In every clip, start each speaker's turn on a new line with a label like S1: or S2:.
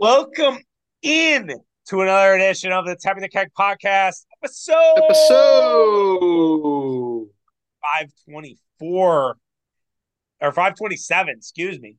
S1: Welcome in to another edition of the Tapping the Keg podcast, episode
S2: Episode.
S1: 524 or 527, excuse me.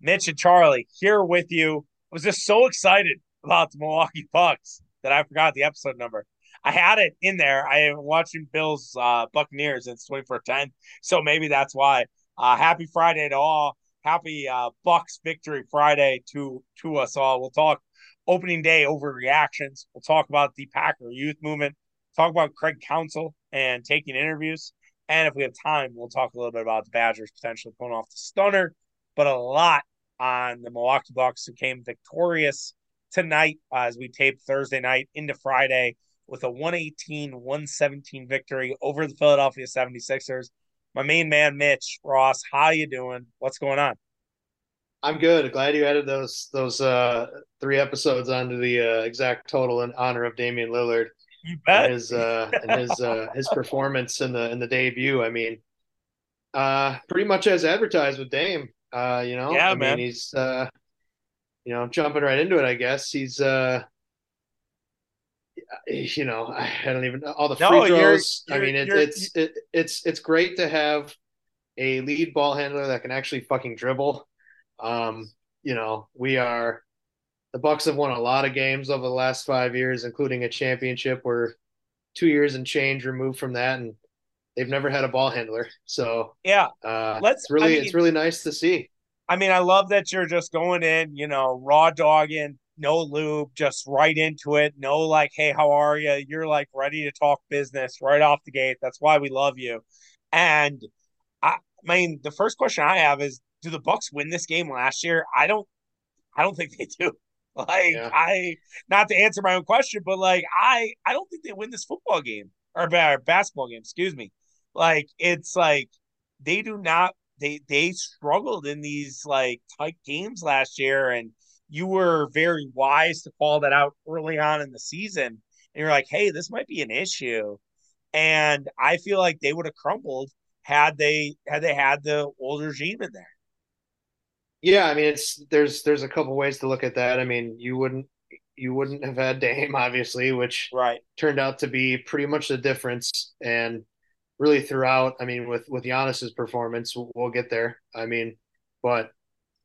S1: Mitch and Charlie here with you. I was just so excited about the Milwaukee Bucks that I forgot the episode number. I had it in there. I am watching Bills uh, Buccaneers. It's 24-10. So maybe that's why. Uh, happy Friday to all. Happy uh, Bucks victory Friday to to us all. We'll talk opening day overreactions. We'll talk about the Packer youth movement. Talk about Craig Counsell and taking interviews. And if we have time, we'll talk a little bit about the Badgers potentially pulling off the stunner, but a lot on the Milwaukee Bucks who came victorious tonight uh, as we tape Thursday night into Friday with a 118 117 victory over the Philadelphia 76ers. My main man, Mitch Ross, how you doing? What's going on?
S2: I'm good. Glad you added those those uh, three episodes onto the uh, exact total in honor of Damian Lillard.
S1: You bet.
S2: And his uh, and his uh, his performance in the in the debut. I mean, uh, pretty much as advertised with Dame. Uh, you know,
S1: Yeah,
S2: I
S1: man.
S2: mean, he's uh, you know jumping right into it. I guess he's uh, you know, I don't even know all the free
S1: No, you're-
S2: throws. I
S1: you're-
S2: mean, it, it's it, it's it's great to have a lead ball handler that can actually fucking dribble. Um, you know, we are the Bucks have won a lot of games over the last five years, including a championship. We're two years and change removed from that, and they've never had a ball handler. So
S1: Yeah.
S2: uh,
S1: Let's-
S2: really
S1: I mean-
S2: it's really nice to see.
S1: I mean, I love that you're just going in, you know, raw dogging, no lube, just right into it. No, like, hey, how are you? You're like ready to talk business right off the gate. That's why we love you. And I, I mean, the first question I have is, do the Bucks win this game last year? I don't, I don't think they do. Like,
S2: Yeah.
S1: I, not to answer my own question, but like, I, I don't think they win this football game or ba- basketball game. Excuse me. Like, it's like they do not they they struggled in these like tight games last year and you were very wise to call that out early on in the season and you're like hey this might be an issue and i feel like they would have crumbled had they had they had the old regime in there
S2: Yeah, I mean, it's there's there's a couple ways to look at that. I mean, you wouldn't you wouldn't have had Dame, obviously, which
S1: right
S2: turned out to be pretty much the difference. And really throughout, I mean, with with Giannis's performance, we'll, we'll get there. I mean, but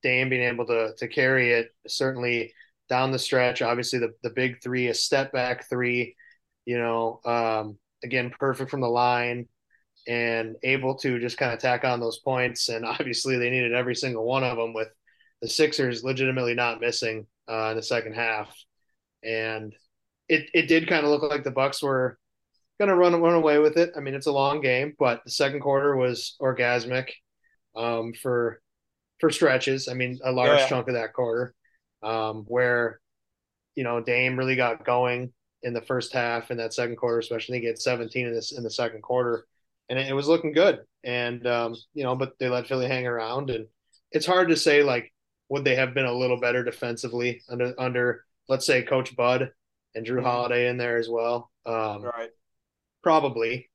S2: Dame being able to to carry it certainly down the stretch. Obviously, the the big three, a step back three, you know, um, again, perfect from the line and able to just kind of tack on those points. And obviously, they needed every single one of them with the Sixers legitimately not missing uh, in the second half. And it it did kind of look like the Bucks were going to run run away with it. I mean, it's a long game, but the second quarter was orgasmic um, for for stretches. I mean, a large
S1: yeah.
S2: chunk of that quarter um, where you know Dame really got going in the first half and that second quarter, especially. He get 17 in this in the second quarter, and it, it was looking good. And um, you know, but they let Philly hang around, and it's hard to say like would they have been a little better defensively under under let's say Coach Bud and Jrue
S1: Mhm.
S2: Holiday in there as well. Um,
S1: right
S2: Probably,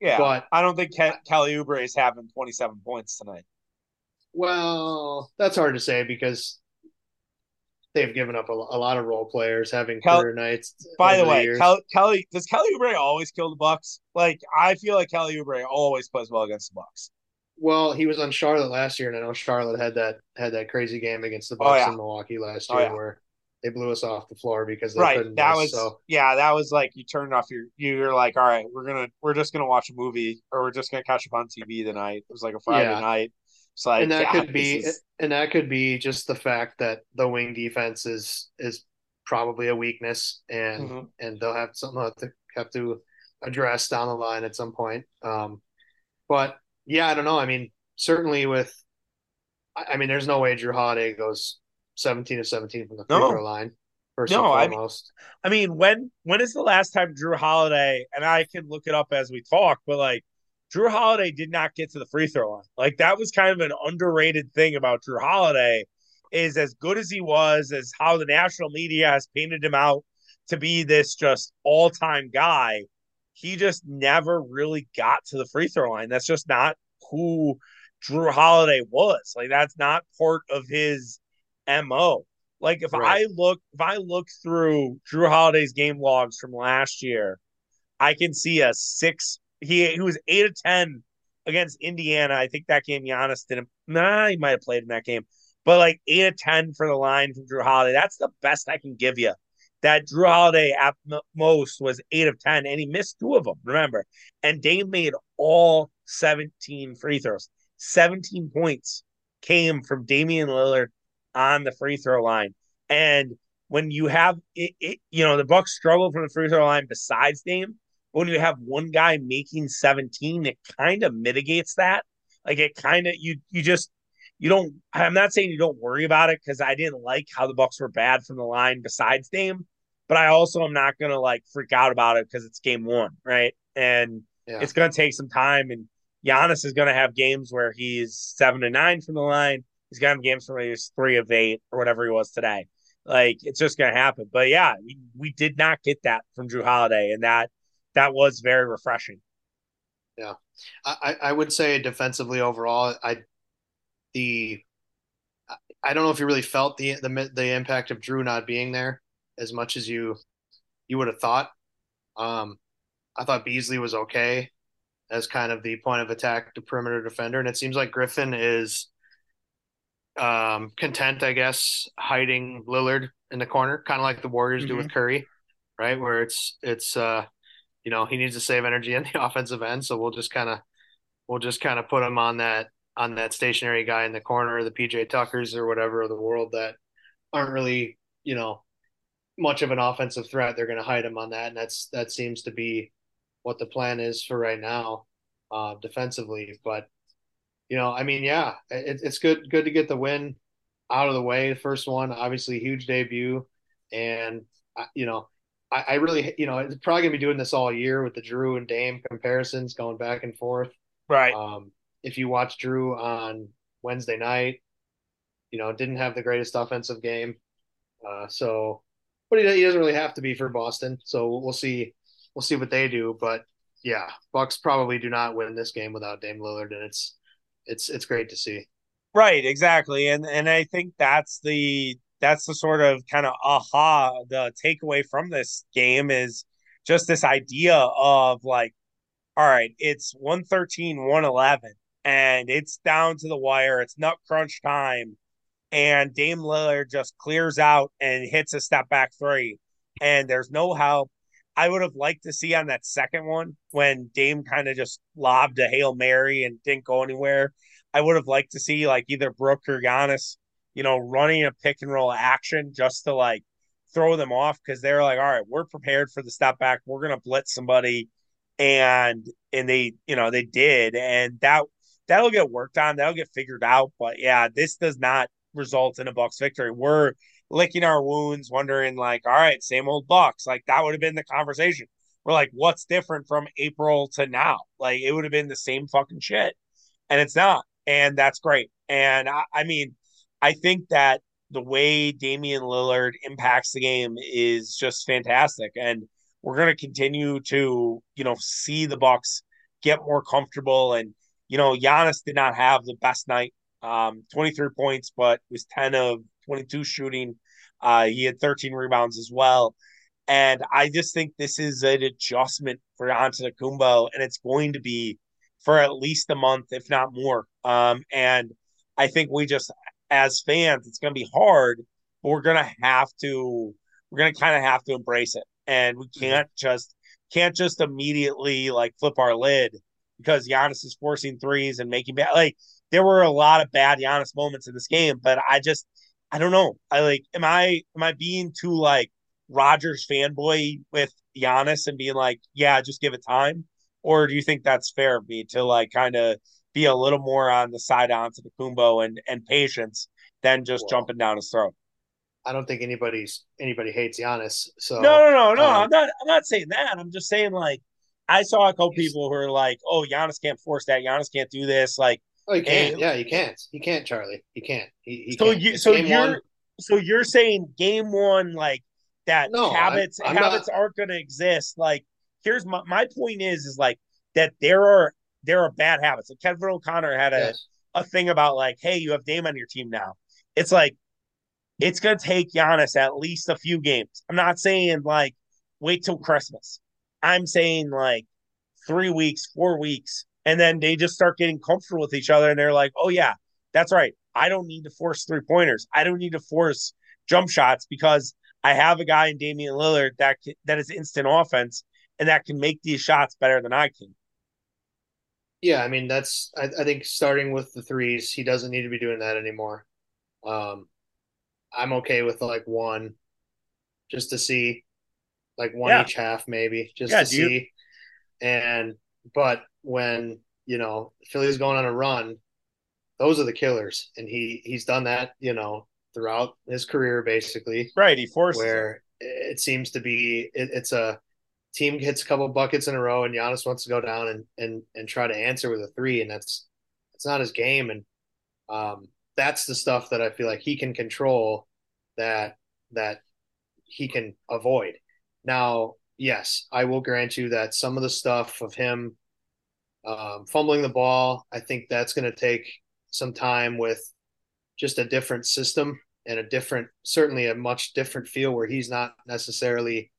S1: yeah
S2: but
S1: i don't think Ke- kelly Oubre is having 27 points tonight
S2: well, that's hard to say because they've given up a, a lot of role players having
S1: Kel-
S2: career nights.
S1: by
S2: over
S1: the way. Kel- kelly does kelly Oubre always kill the bucks like i feel like kelly Oubre always plays well against the bucks
S2: Well, he was on Charlotte last year, and I know Charlotte had that had that crazy game against the
S1: Oh,
S2: Bucks
S1: yeah.
S2: in Milwaukee last
S1: Oh,
S2: year,
S1: yeah.
S2: where they blew us off the floor because they
S1: right
S2: couldn't
S1: that
S2: miss.
S1: was
S2: so
S1: yeah that was like you turned off your you're like all right we're gonna we're just gonna watch a movie or we're just gonna catch up on tv tonight it was like a friday
S2: Yeah.
S1: night it's like
S2: and that
S1: yeah,
S2: could be
S1: is-
S2: and that could be just the fact that the wing defense is is probably a weakness, and
S1: Mhm.
S2: and they'll have something have to have to address down the line at some point. Um, but yeah, I don't know. I mean, certainly with, I I mean, there's no way Jrue Holiday goes 17 to 17 from the free
S1: No.
S2: throw line. First
S1: No, I
S2: and
S1: mean-
S2: foremost.
S1: I mean, when when is the last time Jrue Holiday? And I can look it up as we talk, but like Jrue Holiday did not get to the free throw line. Like that was kind of an underrated thing about Jrue Holiday. Is as good as he was, as how the national media has painted him out to be this just all time guy. He just never really got to the free throw line. That's just not who Jrue Holiday was. Like that's not part of his mo. Like if
S2: Right.
S1: I look if I look through Jrue Holiday's game logs from last year, I can see a six. He he was eight of ten against Indiana. I think that game Giannis didn't. Nah, he might have played in that game, but like eight of ten for the line from Jrue Holiday. That's the best I can give you. That Jrue Holiday at most was eight of ten, and he missed two of them. Remember, and Dame made all seventeen free throws. Seventeen points came from Damian Lillard on the free throw line, and when you have it, it you know the Bucks struggle from the free throw line besides Dame when you have one guy making 17, it kind of mitigates that. Like it kind of you you just you don't I'm not saying you don't worry about it because I didn't like how the Bucks were bad from the line besides Dame, but I also am not gonna like freak out about it because it's game one, right? And
S2: Yeah.
S1: it's gonna take some time and Giannis is gonna have games where he's seven to nine from the line. He's gonna have games where he's three of eight or whatever he was today. Like it's just gonna happen. But yeah, we, we did not get that from Jrue Holiday, and that that was very refreshing.
S2: Yeah. I, I would say defensively overall, I the I don't know if you really felt the the the impact of Jrue not being there as much as you you would have thought. Um, I thought Beasley was okay as kind of the point of attack, the perimeter defender, and it seems like Griffin is um, content, I guess, hiding Lillard in the corner, kind of like the Warriors mm-hmm. do with Curry, right? Where it's it's uh, you know he needs to save energy in the offensive end, so we'll just kind of we'll just kind of put him on that on that stationary guy in the corner, the PJ Tuckers or whatever of the world that aren't really you know much of an offensive threat. They're going to hide him on that, and that's that seems to be what the plan is for right now uh, defensively. But you know, I mean, yeah, it, it's good good to get the win out of the way. The first one, obviously, huge debut, and you know, I, I really, you know, it's probably gonna be doing this all year with the Jrue and Dame comparisons going back and forth.
S1: Right.
S2: Um, if you watch Jrue on Wednesday night, you know, didn't have the greatest offensive game. Uh, so, but he, he doesn't really have to be for Boston. So we'll see, we'll see what they do. But yeah, Bucks probably do not win this game without Dame Lillard, and it's it's it's great to see.
S1: Right, exactly, and and I think that's the that's the sort of kind of aha the takeaway from this game is just this idea of like, all right, it's 113, 111, and it's down to the wire. It's nut crunch time. And Dame Lillard just clears out and hits a step back three. And there's no help. I would have liked to see on that second one when Dame kind of just lobbed a Hail Mary and didn't go anywhere. I would have liked to see like either Brook or Giannis, you know, running a pick and roll action just to like throw them off because they're like, all right, we're prepared for the step back. We're gonna blitz somebody. And and they, you know, they did. And that that'll get worked on, that'll get figured out. But yeah, this does not result in a Bucks victory. We're licking our wounds, wondering like, all right, same old Bucks. Like that would have been the conversation. We're like, what's different from April to now? Like it would have been the same fucking shit, and it's not, and that's great. And I, I mean, I think that the way Damian Lillard impacts the game is just fantastic, and we're going to continue to, you know, see the Bucks get more comfortable. And you know, Giannis did not have the best night. Um, 23 points, but was 10 of 22 shooting. Uh, he had 13 rebounds as well. And I just think this is an adjustment for Antetokounmpo, and it's going to be for at least a month, if not more. Um, and I think we just, as fans, it's going to be hard, but we're going to have to, we're going to kind of have to embrace it, and we mm-hmm. can't just can't just immediately like flip our lid because Giannis is forcing threes and making bad. Like there were a lot of bad Giannis moments in this game, but I just I don't know. I like am I am I being too like Rodgers fanboy with Giannis and being like, yeah, just give it time? Or do you think that's fair of me to like kind of be a little more on the side Antetokounmpo and and patience than just well, jumping down his throat?
S2: I don't think anybody's anybody hates Giannis. So
S1: no, no, no, no. Um, I'm not. I'm not saying that. I'm just saying like I saw a couple people who are like, "Oh, Giannis can't force that. Giannis can't do this." Like,
S2: oh, he can't. yeah, he can't. He can't, Charlie. He can't. He, he
S1: so
S2: can't.
S1: you, so you're, one. so you're saying game one, like that
S2: no,
S1: habits
S2: I'm
S1: habits
S2: not...
S1: aren't going to exist. Like, here's my my point is is like that there are there are bad habits. Like Kevin O'Connor had a
S2: yes.
S1: a thing about like, hey, you have Dame on your team now. It's like it's going to take Giannis at least a few games. I'm not saying like wait till Christmas. I'm saying like three weeks, four weeks, and then they just start getting comfortable with each other and they're like, oh, yeah, that's right. I don't need to force three pointers. I don't need to force jump shots because I have a guy in Damian Lillard that that is instant offense and that can make these shots better than I can.
S2: Yeah, I mean that's I, I think starting with the threes, he doesn't need to be doing that anymore. Um, I'm okay with like one, just to see, like one yeah. each half maybe, just yeah, to see. And but when you know Philly's going on a run, those are the killers, and he he's done that you know throughout his career basically.
S1: Right, he forced
S2: where it, it seems to be it, it's a team hits a couple buckets in a row, and Giannis wants to go down and and and try to answer with a three, and that's that's not his game, and um, that's the stuff that I feel like he can control that that he can avoid. Now, yes, I will grant you that some of the stuff of him um, fumbling the ball, I think that's going to take some time with just a different system and a different, certainly a much different feel where he's not necessarily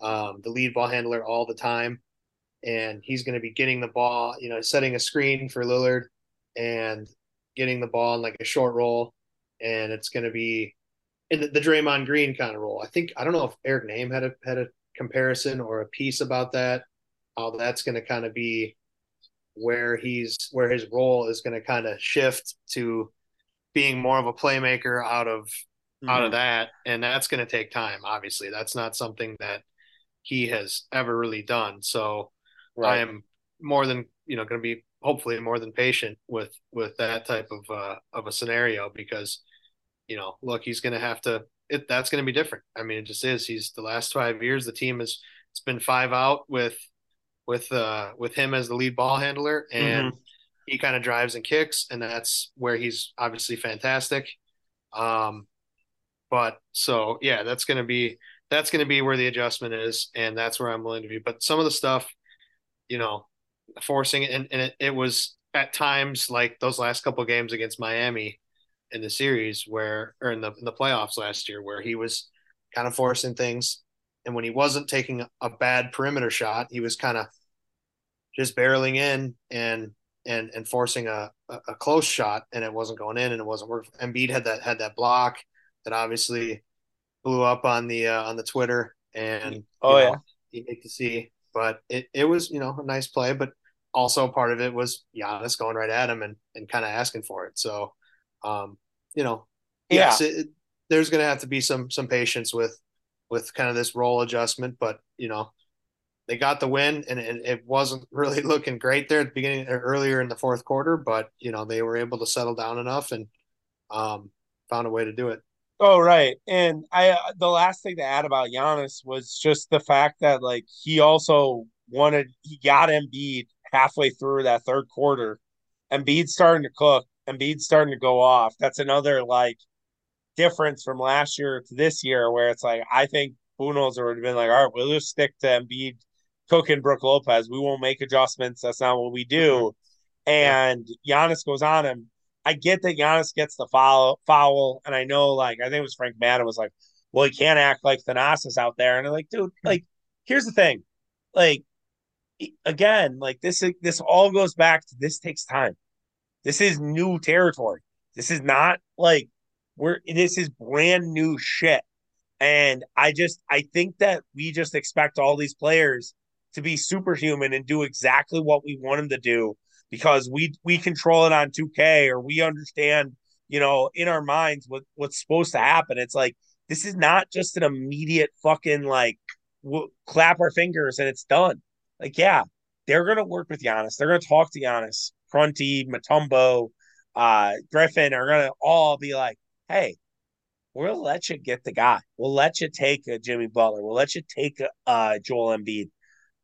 S2: um, the lead ball handler all the time. And he's going to be getting the ball, you know, setting a screen for Lillard and getting the ball in like a short roll. And it's going to be in the, the Draymond Green kind of role. I think, I don't know if Eric Nehm had a, had a comparison or a piece about that, how that's going to kind of be where he's, where his role is going to kind of shift to being more of a playmaker out of, mm-hmm. out of mm-hmm. that. And that's going to take time. Obviously that's not something that, he has ever really done. So right. I am more than you know going to be hopefully more than patient with with that type of uh, of a scenario because you know look he's going to have to it, that's going to be different. I mean it just is. He's the last five years the team has it's been five out with with uh with him as the lead ball handler and mm-hmm. he kind of drives and kicks and that's where he's obviously fantastic. Um, but so yeah, that's going to be that's going to be where the adjustment is, and that's where I'm willing to be. But some of the stuff, you know, forcing it, and, and it, it was at times like those last couple games against Miami in the series where, or in the in the playoffs last year, where he was kind of forcing things, and when he wasn't taking a bad perimeter shot, he was kind of just barreling in and and and forcing a, a close shot, and it wasn't going in, and it wasn't working. Embiid had that had that block that obviously blew up on the uh, on the Twitter, and
S1: oh know, yeah,
S2: you hate to see, but it it was you know a nice play, but also part of it was Giannis going right at him and and kind of asking for it. So, um, you know, yes, yeah. it, there's going to have to be some some patience with with kind of this role adjustment, but you know, they got the win, and, and it wasn't really looking great there at the beginning or earlier in the fourth quarter, but you know they were able to settle down enough and um, found a way to do it.
S1: Oh right, and I uh, the last thing to add about Giannis was just the fact that like he also wanted he got Embiid halfway through that third quarter. Embiid starting to cook. Embiid starting to go off. That's another like difference from last year to this year, where it's like I think Budenholzer would have been like, all right, we'll just stick to Embiid cooking Brook Lopez. We won't make adjustments. That's not what we do. And Giannis goes on him I get that Giannis gets the foul, foul, and I know, like, I think it was Frank Madden was like, well, he can't act like Thanasis out there. And I'm like, dude, hmm. like, here's the thing. Like, again, like, this, this all goes back to this takes time. This is new territory. This is not like we're, this is brand new shit. And I just, I think that we just expect all these players to be superhuman and do exactly what we want them to do because we we control it on 2K or we understand, you know, in our minds what what's supposed to happen. It's like this is not just an immediate fucking like we'll clap our fingers and it's done. Like, yeah, they're gonna work with Giannis. They're gonna talk to Giannis, Prunty, Mutombo, uh, Griffin are gonna all be like, hey, we'll let you get the guy. We'll let you take a Jimmy Butler. We'll let you take a uh, Joel Embiid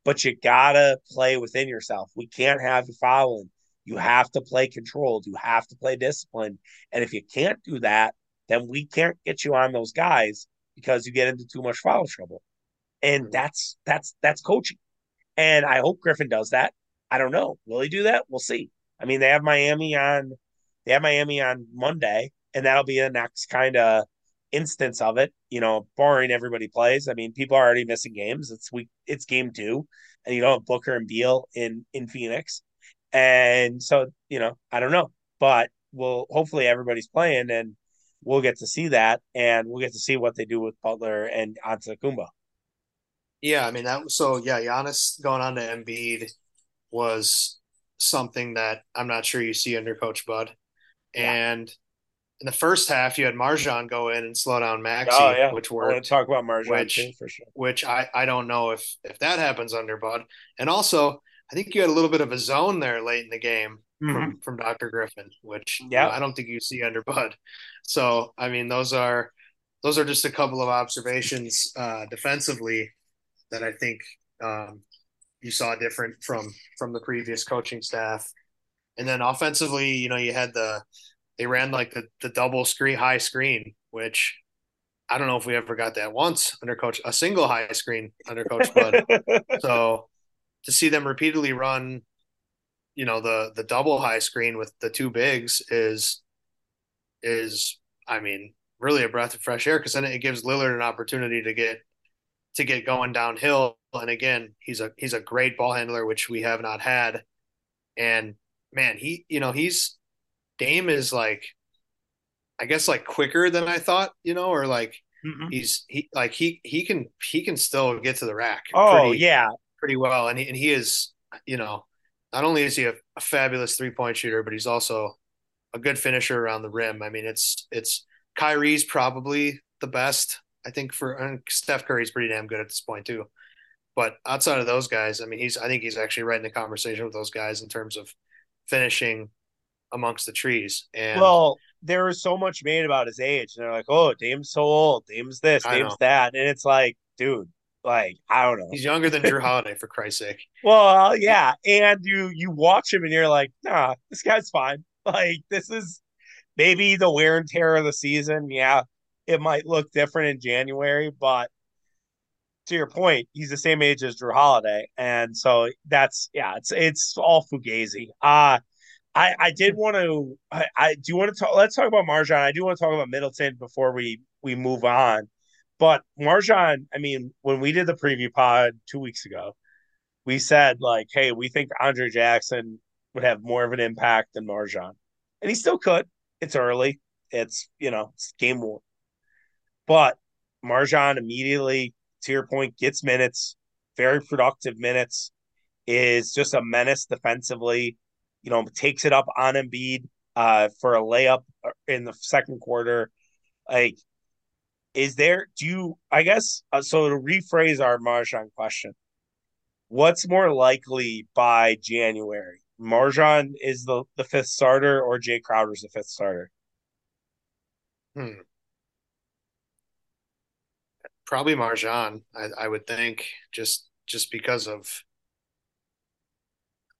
S1: but you gotta play within yourself. We can't have you fouling. You have to play controlled. You have to play disciplined. And if you can't do that, then we can't get you on those guys because you get into too much foul trouble. And mm-hmm. that's that's that's coaching. And I hope Griffin does that. I don't know. Will he do that? We'll see. I mean, they have Miami on they have Miami on Monday, and that'll be the next kind of instance of it, you know, barring everybody plays. I mean, people are already missing games. It's week it's game two, and you don't have Booker and Beal in in Phoenix. And so, you know, I don't know. But we'll hopefully everybody's playing and we'll get to see that and we'll get to see what they do with Butler and Antetokounmpo.
S2: Yeah, I mean that so yeah, Giannis going on to Embiid was something that I'm not sure you see under Coach Bud. Yeah. And in the first half, you had MarJon go in and slow down Maxey, oh, yeah. which worked. I
S1: want to talk about MarJon which, too, for sure.
S2: Which I, I don't know if if that happens under Bud. And also, I think you had a little bit of a zone there late in the game mm-hmm. from, from Dr. Griffin, which yeah, you know, I don't think you see under Bud. So I mean, those are those are just a couple of observations uh, defensively that I think um, you saw different from from the previous coaching staff. And then offensively, you know, you had the they ran like the the double screen high screen, which I don't know if we ever got that once under coach a single high screen under coach Bud. so to see them repeatedly run, you know, the the double high screen with the two bigs is is I mean, really a breath of fresh air because then it gives Lillard an opportunity to get to get going downhill. And again, he's a he's a great ball handler, which we have not had. And man, he you know he's Dame is like, I guess like quicker than I thought, you know, or like mm he's he like he he can he can still get to the rack.
S1: Oh pretty, yeah,
S2: pretty well, and he and he is you know not only is he a, a fabulous three point shooter, but he's also a good finisher around the rim. I mean, it's it's Kyrie's probably the best I think for and Steph Curry's pretty damn good at this point too. But outside of those guys, I mean, he's I think he's actually right in the conversation with those guys in terms of finishing amongst the trees. And
S1: well, there was so much made about his age, and they're like, "Oh, Dame's so old. Dame's this. Dame's that," and it's like, dude, like I don't know.
S2: He's younger than Jrue Holiday, for Christ's sake.
S1: Well, yeah, and you you watch him, and you're like, nah, this guy's fine. Like this is maybe the wear and tear of the season. Yeah, it might look different in January, but to your point, he's the same age as Jrue Holiday, and so that's yeah, it's it's all fugazi. Uh I I did want to I, I do want to talk. Let's talk about MarJon. I do want to talk about Middleton before we we move on. But MarJon, I mean, when we did the preview pod two weeks ago, we said like, hey, we think Andre Jackson would have more of an impact than MarJon. and he still could. It's early. It's you know, it's game one. But MarJon immediately, to your point, gets minutes, very productive minutes, is just a menace defensively. You know, takes it up on Embiid uh, for a layup in the second quarter. Like, is there, do you, I guess, uh, so to rephrase our MarJon question, what's more likely by January? MarJon is the, the fifth starter or Jae Crowder's the fifth starter?
S2: Hmm probably MarJon, I, I would think just just because of,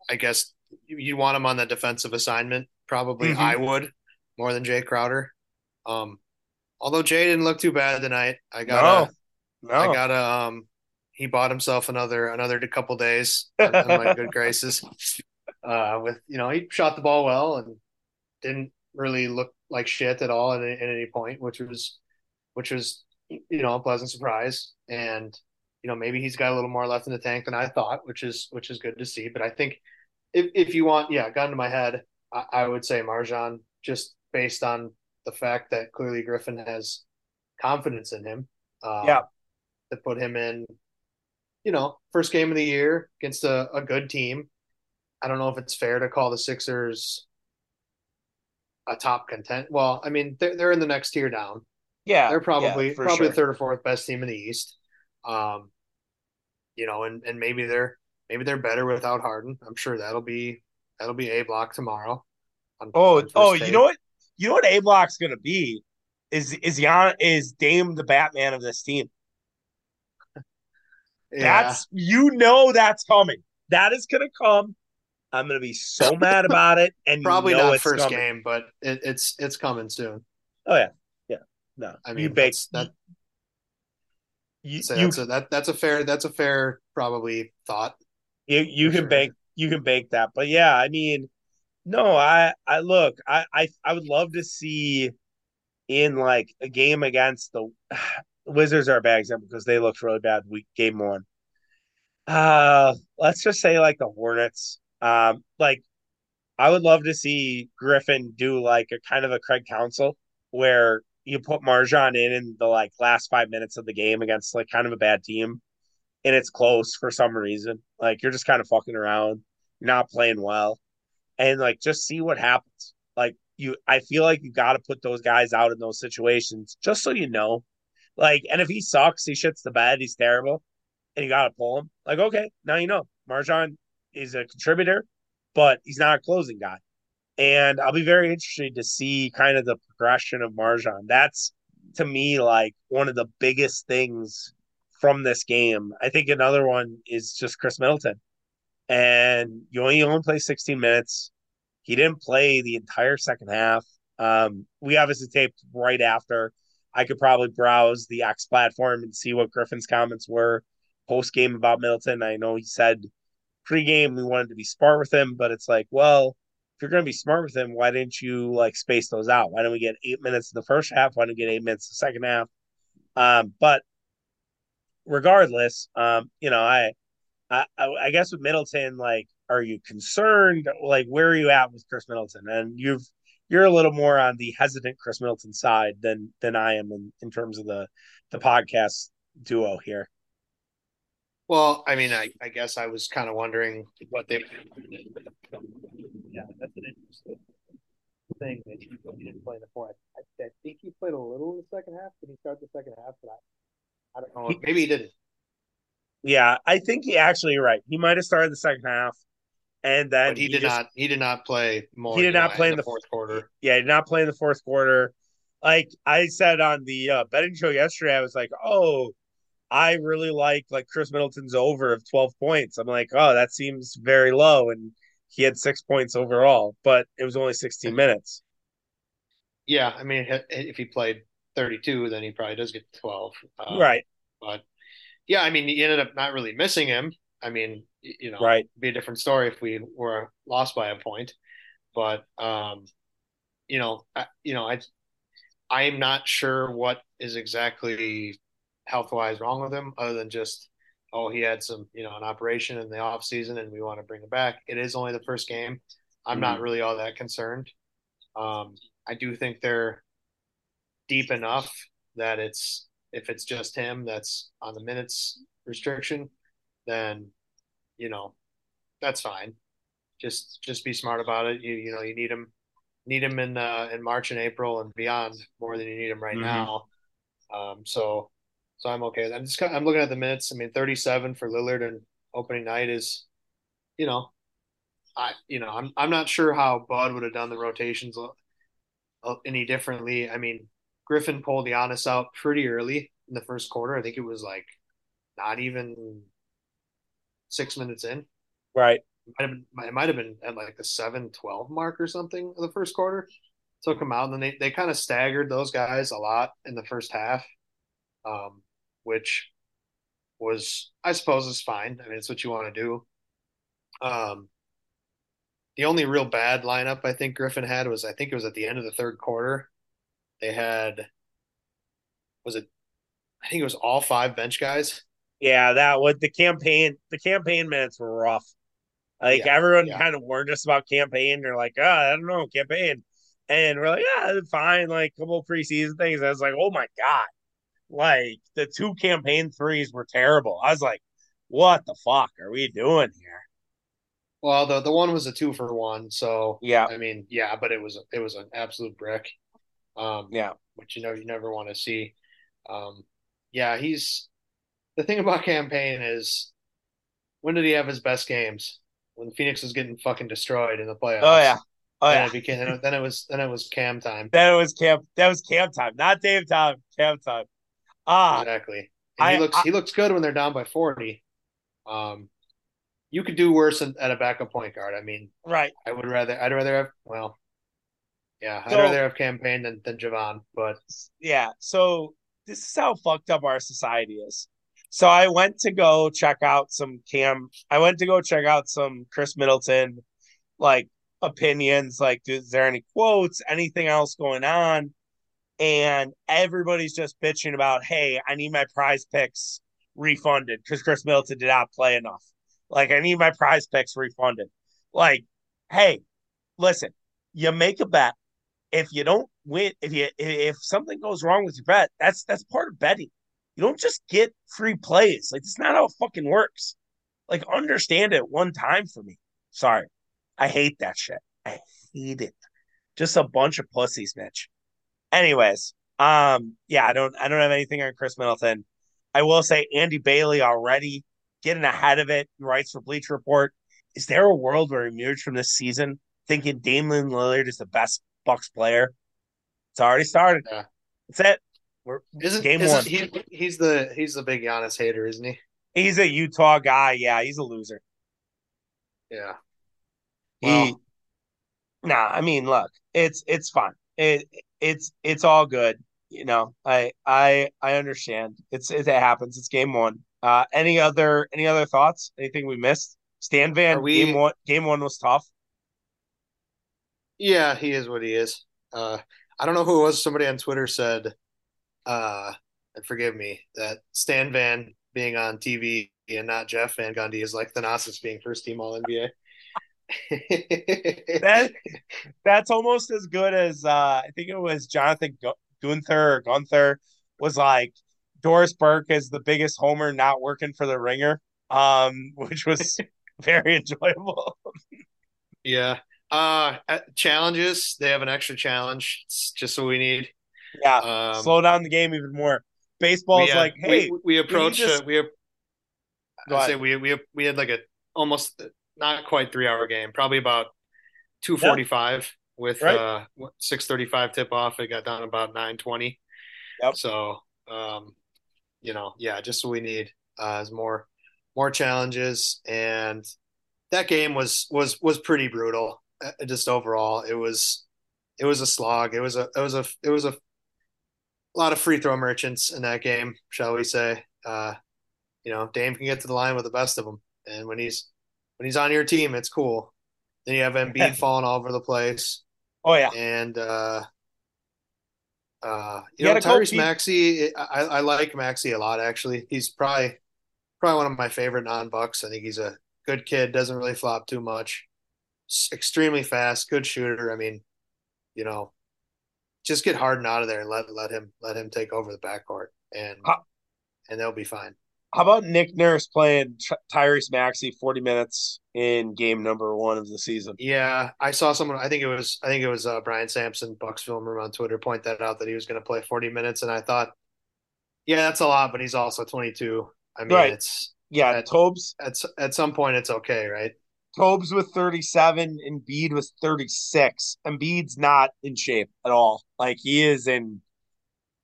S2: I guess you want him on the defensive assignment. Probably mm-hmm. I would more than Jae Crowder. Um, although Jay didn't look too bad tonight. I got no, no. I got a um. He bought himself another another couple days on, on my good graces. Uh, with you know he shot the ball well and didn't really look like shit at all at, at any point, which was which was you know, a pleasant surprise. And, you know, maybe he's got a little more left in the tank than I thought, which is which is good to see. But I think if if you want, yeah, gun to my head, I, I would say MarJon, just based on the fact that clearly Griffin has confidence in him.
S1: Um, yeah.
S2: To put him in, you know, first game of the year against a, a good team. I don't know if it's fair to call the Sixers a top content. Well, I mean, they're, they're in the next tier down.
S1: Yeah,
S2: they're probably yeah, probably sure. third or fourth best team in the East. Um, you know, and and maybe they're maybe they're better without Harden. I'm sure that'll be that'll be a block tomorrow.
S1: On, oh, on oh, you know what? You know what a block's gonna be is is Jan is Dame the Batman of this team. yeah. That's you know that's coming. That is gonna come. I'm gonna be so mad about it, and
S2: probably
S1: you know
S2: not first coming. game, but it, it's it's coming soon.
S1: Oh yeah, yeah, no, I mean you bake that.
S2: You, so you, that's a, that that's a fair that's a fair probably thought.
S1: You you can sure. bank you can bank that, but yeah, I mean, no, I I look, I I I would love to see in like a game against the Wizards are a bad example because they looked really bad week game one. Uh let's just say like the Hornets. Um, like I would love to see Griffin do like a kind of a Craig Counsell where you put MarJon in in the like last five minutes of the game against like kind of a bad team and it's close for some reason. Like you're just kind of fucking around, not playing well, and like just see what happens. Like you, I feel like you got to put those guys out in those situations just so you know. Like, and if he sucks, he shits the bed, he's terrible, and you got to pull him. Like, okay, now you know MarJon is a contributor, but he's not a closing guy. And I'll be very interested to see kind of the progression of MarJon. That's to me like one of the biggest things from this game. I think another one is just Khris Middleton. And you only, you only play 16 minutes. He didn't play the entire second half. Um, we obviously taped right after. I could probably browse the X platform and see what Griffin's comments were post game about Middleton. I know he said pre-game we wanted to be smart with him, but it's like, well, if you're going to be smart with him, why didn't you like space those out? Why don't we get eight minutes in the first half? Why don't we get eight minutes in the second half? Um, but regardless, um, you know, I, I, I guess with Middleton, like, are you concerned? Like, where are you at with Khris Middleton? And you've you're a little more on the hesitant Khris Middleton side than than I am in, in terms of the the podcast duo here.
S2: Well, I mean, I, I guess I was kind of wondering what they.
S3: Yeah, that's an interesting thing that he, didn't play in the fourth. I, I, think he played a little in the second half. Did he start the second half? But I, I don't know. He,
S2: Maybe he didn't.
S1: Yeah, I think he actually right. He might have started the second half, and then
S2: but he, he did just, not. He did not play more.
S1: He did not play in the,
S2: fourth quarter.
S1: Yeah, he did not play in the fourth quarter. Like I said on the uh, betting show yesterday, I was like, "Oh, I really like like Khris Middleton's over of 12 points. I'm like, oh, that seems very low. And he had six points overall, but it was only 16 minutes.
S2: Yeah. I mean, if he played 32, then he probably does get 12.
S1: Uh, right.
S2: But yeah, I mean, he ended up not really missing him. I mean, you know,
S1: right.
S2: be a different story if we were lost by a point. But, um, you know, I, you know, I, I'm not sure what is exactly health wise wrong with him other than just oh he had some you know an operation in the off season and we want to bring him back. It is only the first game. I'm mm-hmm. not really all that concerned. Um, I do think they're deep enough that it's if it's just him that's on the minutes restriction, then you know that's fine. Just just be smart about it. You you know you need him need him in uh, in March and April and beyond more than you need him right mm-hmm. now. Um, so so I'm okay. I'm just I'm looking at the minutes. I mean, 37 for Lillard and opening night is, you know, I you know I'm I'm not sure how Bud would have done the rotations any differently. I mean, Griffin pulled Giannis out pretty early in the first quarter. I think it was like not even six minutes in.
S1: Right.
S2: It might have been, it might have been at like the 7 12 mark or something of the first quarter. Took them out, and then they, they kind of staggered those guys a lot in the first half. Um, which was, I suppose, is fine. I mean, it's what you want to do. Um, the only real bad lineup I think Griffin had was I think it was at the end of the third quarter. They had was it I think it was all five bench guys.
S1: Yeah, that was the Cam Payne the Cam Payne minutes were rough. Like yeah, everyone yeah. kind of warned us about Cam Payne. They're like, oh, I don't know, Cam Payne. And we're like, yeah, fine, like a couple preseason things. I was like, oh my God. Like the two Cam Payne threes were terrible. I was like, what the fuck are we doing here?
S2: Well, the the one was a two for one, so
S1: yeah.
S2: I mean, yeah, but it was it was an absolute brick. Um,
S1: yeah,
S2: which you know you never want to see. Um, yeah, he's the thing about Cam Payne is when did he have his best games? When Phoenix was getting fucking destroyed in the playoffs.
S1: Oh yeah. Oh
S2: then
S1: yeah.
S2: It became, then it was then it was Cam time.
S1: Then it was Cam. That was Cam time, not Dame time. Cam time. Ah,
S2: exactly. And I, he looks I, he looks good when they're down by forty. Um, you could do worse at a backup point guard. I mean,
S1: right.
S2: I would rather I'd rather have well, yeah, so, I'd rather have Cam Payne than than Jevon, But
S1: yeah, so this is how fucked up our society is. So I went to go check out some Cam. I went to go check out some Khris Middleton, like opinions. Like, is there any quotes? Anything else going on? and everybody's just bitching about, hey, I need my PrizePicks refunded because Khris Middleton did not play enough. Like, I need my PrizePicks refunded. Like, hey, listen, you make a bet. If you don't win, if you if something goes wrong with your bet, that's that's part of betting. You don't just get free plays. Like, that's not how it fucking works. Like, understand it one time for me. Sorry. I hate that shit. I hate it. Just a bunch of pussies, Mitch. Anyways, um, yeah, I don't I don't have anything on Khris Middleton. I will say Andy Bailey already getting ahead of it. Writes for Bleacher Report. Is there a world where he emerged from this season thinking Damian Lillard is the best Bucks player? It's already started.
S2: Yeah.
S1: That's it.
S2: We're isn't,
S1: game
S2: isn't,
S1: one.
S2: He, he's the he's the big Giannis hater, isn't he?
S1: He's a Utah guy. Yeah, he's a loser.
S2: Yeah.
S1: He
S2: Well-
S1: nah, I mean, look, it's it's fun. It it's it's all good. You know, I I I understand. It's it happens. It's game one. Uh any other any other thoughts? Anything we missed? Stan Van
S2: we-
S1: game one game one was tough.
S2: Yeah, he is what he is. Uh, I don't know who it was. Somebody on Twitter said, uh, and forgive me, that Stan Van being on TV and not Jeff Van Gundy is like Thanasis being first team All NBA.
S1: That that's almost as good as uh I think it was Jonathan Gunther or Gunther was like Doris Burke is the biggest homer not working for the ringer. Um, which was very enjoyable.
S2: yeah. Uh, challenges. They have an extra challenge. It's just what we need.
S1: Yeah.
S2: Um,
S1: slow down the game even more. Baseball's
S2: we, uh,
S1: like, hey,
S2: we, we approached
S1: just-
S2: uh, we I say we we we had like a almost not quite three hour game, probably about two forty five with
S1: Right.
S2: uh six thirty five tip off. It got down about nine twenty.
S1: Yep.
S2: So um, you know, yeah, just what we need uh, is more more challenges, and that game was was was pretty brutal. Uh, just overall, it was it was a slog. It was a it was a it was a a lot of free throw merchants in that game, shall we say? Uh, you know, Dame can get to the line with the best of them, and when he's when he's on your team, it's cool. Then you have Embiid falling all over the place,
S1: oh yeah,
S2: and uh, uh,
S1: You
S2: you know, Tyrese Maxey. I, I like Maxey a lot. Actually, he's probably probably one of my favorite non-bucks. I think he's a good kid. Doesn't really flop too much. Extremely fast, good shooter. I mean, you know, just get Harden out of there and let let him let him take over the backcourt, and
S1: How-
S2: and they'll be fine.
S1: how about Nick Nurse playing Tyrese Maxey forty minutes in game number one of the season?
S2: Yeah, I saw someone. I think it was. I think it was uh, Brian Sampson, Bucks film room on Twitter, point that out that he was going to play 40 minutes, and I thought, yeah, that's a lot, but he's also 22. I mean,
S1: Right.
S2: it's
S1: Yeah,
S2: That-
S1: Tobes
S2: at at some point it's okay, right?
S1: Tobes with thirty seven, Embiid with thirty six. Embiid's not in shape at all. Like he is in,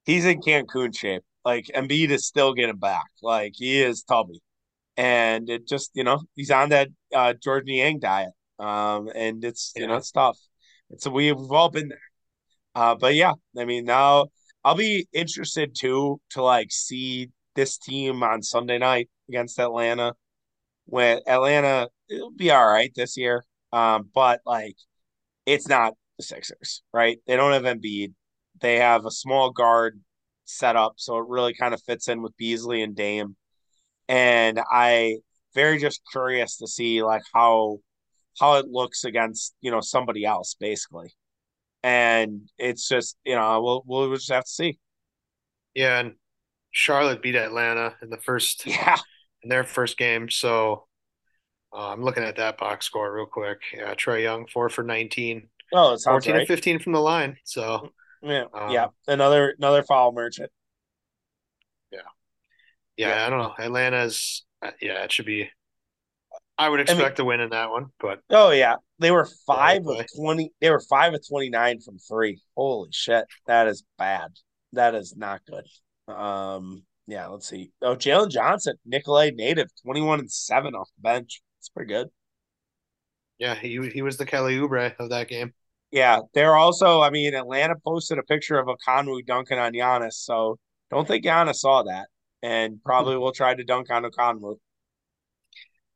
S1: he's in Cancun shape. Like Embiid is still getting back. Like he is tubby, and it just you know he's on that uh, Jordan Yang diet. Um, and it's you know
S2: Yeah.
S1: it's tough. It's we've all been there. Uh, but yeah, I mean now I'll be interested too to like see this team on Sunday night against Atlanta. When Atlanta, it'll be all right this year. Um, but like it's not the Sixers, right? They don't have Embiid. They have a small guard set up, so it really kind of fits in with Beasley and Dame. And I very just curious to see like how how it looks against you know somebody else basically. And it's just you know we'll we'll just have to see.
S2: Yeah, and Charlotte beat Atlanta in the first
S1: Yeah,
S2: in their first game, so uh, I'm looking at that box score real quick. Yeah, Trae Young four for 19,
S1: oh, it sounds
S2: 14
S1: right.
S2: and 15 from the line. So
S1: Yeah,
S2: Um,
S1: yeah, another another foul merchant.
S2: yeah,
S1: Yeah.
S2: I don't know. Atlanta's uh, yeah, it should be. I would
S1: mean-
S2: expect a win in that one, but
S1: Oh yeah, they were five of twenty. They were five of twenty nine from three. Holy shit, that is bad. That is not good. Um, yeah, let's see. Oh, Jalen Johnson, Nicolet native, twenty one and seven off the bench. It's pretty good.
S2: yeah, he he was the Kelly Oubre of that game.
S1: Yeah, they're also. I mean, Atlanta posted a picture of Okongwu dunking on Giannis, so don't think Giannis saw that, and probably will try to dunk on Conway.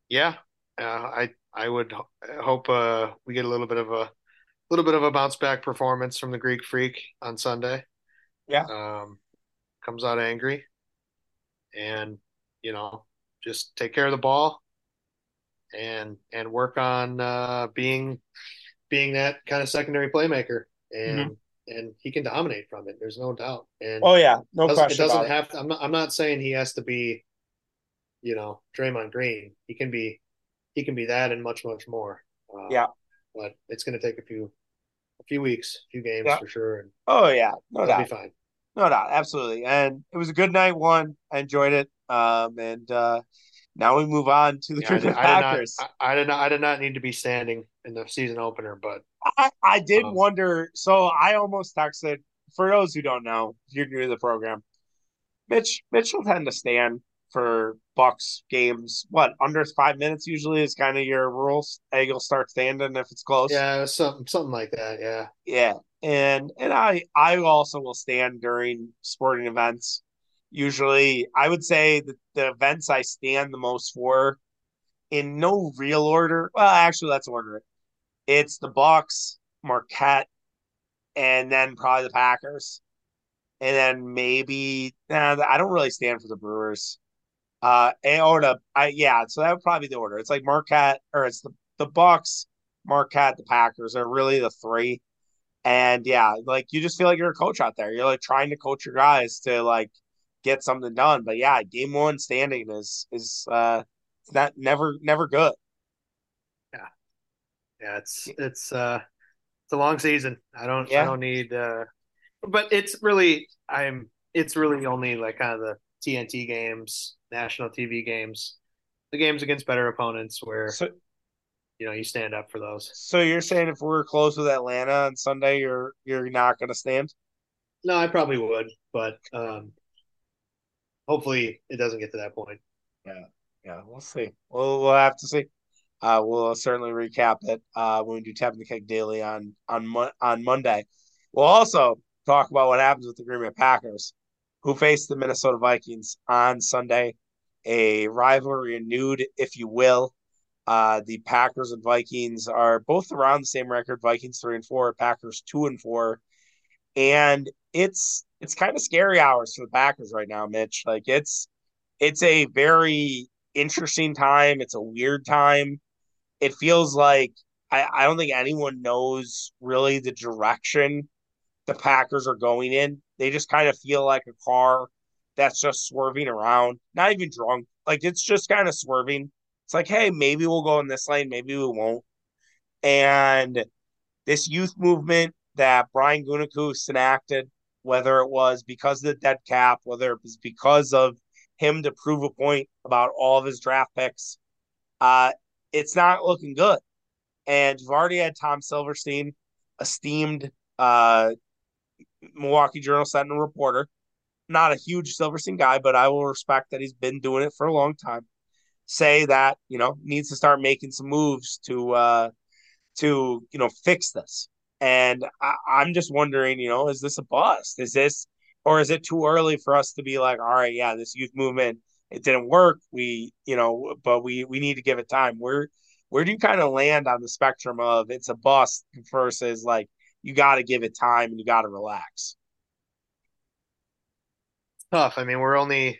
S2: Yeah, uh, I I would ho- hope uh, we get a little bit of a little bit of a bounce back performance from the Greek Freak on Sunday.
S1: Yeah.
S2: Um, comes out angry, and you know, just take care of the ball, and and work on uh, being being that kind of secondary playmaker, and mm-hmm. and he can dominate from it. There's no doubt. And
S1: oh yeah, no
S2: it
S1: question.
S2: It doesn't
S1: have
S2: to. I'm not. I'm not saying he has to be, you know, Draymond Green. He can be, he can be that and much much more.
S1: Uh, yeah.
S2: But it's going to take a few, a few weeks, a few games yeah. for sure. And
S1: oh yeah, no doubt.
S2: Be fine.
S1: No doubt, absolutely. And it was a good night one. I enjoyed it. Um, and uh, now we move on to the yeah, I did, Packers.
S2: I did, not, I, I, did not. I did not need to be standing in the season opener, but
S1: I, I did um, wonder. So I almost texted. For those who don't know, if you're new to the program, Mitch Mitch will tend to stand for Bucks games. What under five minutes usually is kind of your rules. Eagle start standing if it's close.
S2: Yeah, something something like that. Yeah.
S1: Yeah, and and I I also will stand during sporting events. Usually, I would say that the events I stand the most for, in no real order. Well, actually, let's order it. It's the Bucks, Marquette, and then probably the Packers, and then maybe nah, I don't really stand for the Brewers. Uh, or the I yeah, so that would probably be the order. It's like Marquette, or it's the the Bucks, Marquette, the Packers are really the three. And yeah, like you just feel like you're a coach out there. You're like trying to coach your guys to like get something done. But yeah, game one standing is is uh it's not never never good.
S2: Yeah. Yeah, it's it's uh it's a long season. I don't yeah. I don't need uh but it's really I'm it's really only like kind of the TNT games, national TV games, the games against better opponents where so, you know you stand up for those.
S1: So you're saying if we're close with Atlanta on Sunday, you're you're not going to stand?
S2: No, I probably would, but um, hopefully it doesn't get to that point.
S1: Yeah, yeah, we'll see. We'll we'll have to see. Uh, we'll certainly recap it uh, when we do tapping the keg daily on on on Monday. We'll also talk about what happens with the Green Bay Packers, who face the Minnesota Vikings on Sunday. A rivalry renewed, if you will. Uh, the Packers and Vikings are both around the same record. Vikings three and four, Packers two and four, and it's it's kind of scary hours for the Packers right now, Mitch. Like it's it's a very interesting time. It's a weird time. It feels like I, I don't think anyone knows really the direction the Packers are going in. They just kind of feel like a car that's just swerving around, not even drunk. Like it's just kind of swerving it's like, hey, maybe we'll go in this lane, maybe we won't. And this youth movement that Brian Gutekunst enacted, whether it was because of the dead cap, whether it was because of him to prove a point about all of his draft picks, uh, it's not looking good. And you've already had Tom Silverstein, esteemed uh, Milwaukee Journal Sentinel reporter. Not a huge Silverstein guy, but I will respect that he's been doing it for a long time say that you know needs to start making some moves to uh to you know fix this and I, i'm just wondering you know is this a bust? Is this or is it too early for us to be like all right yeah this youth movement it didn't work. We you know but we we need to give it time. Where where do you kind of land on the spectrum of it's a bust versus like you got to give it time and you got to relax
S2: tough. I mean we're only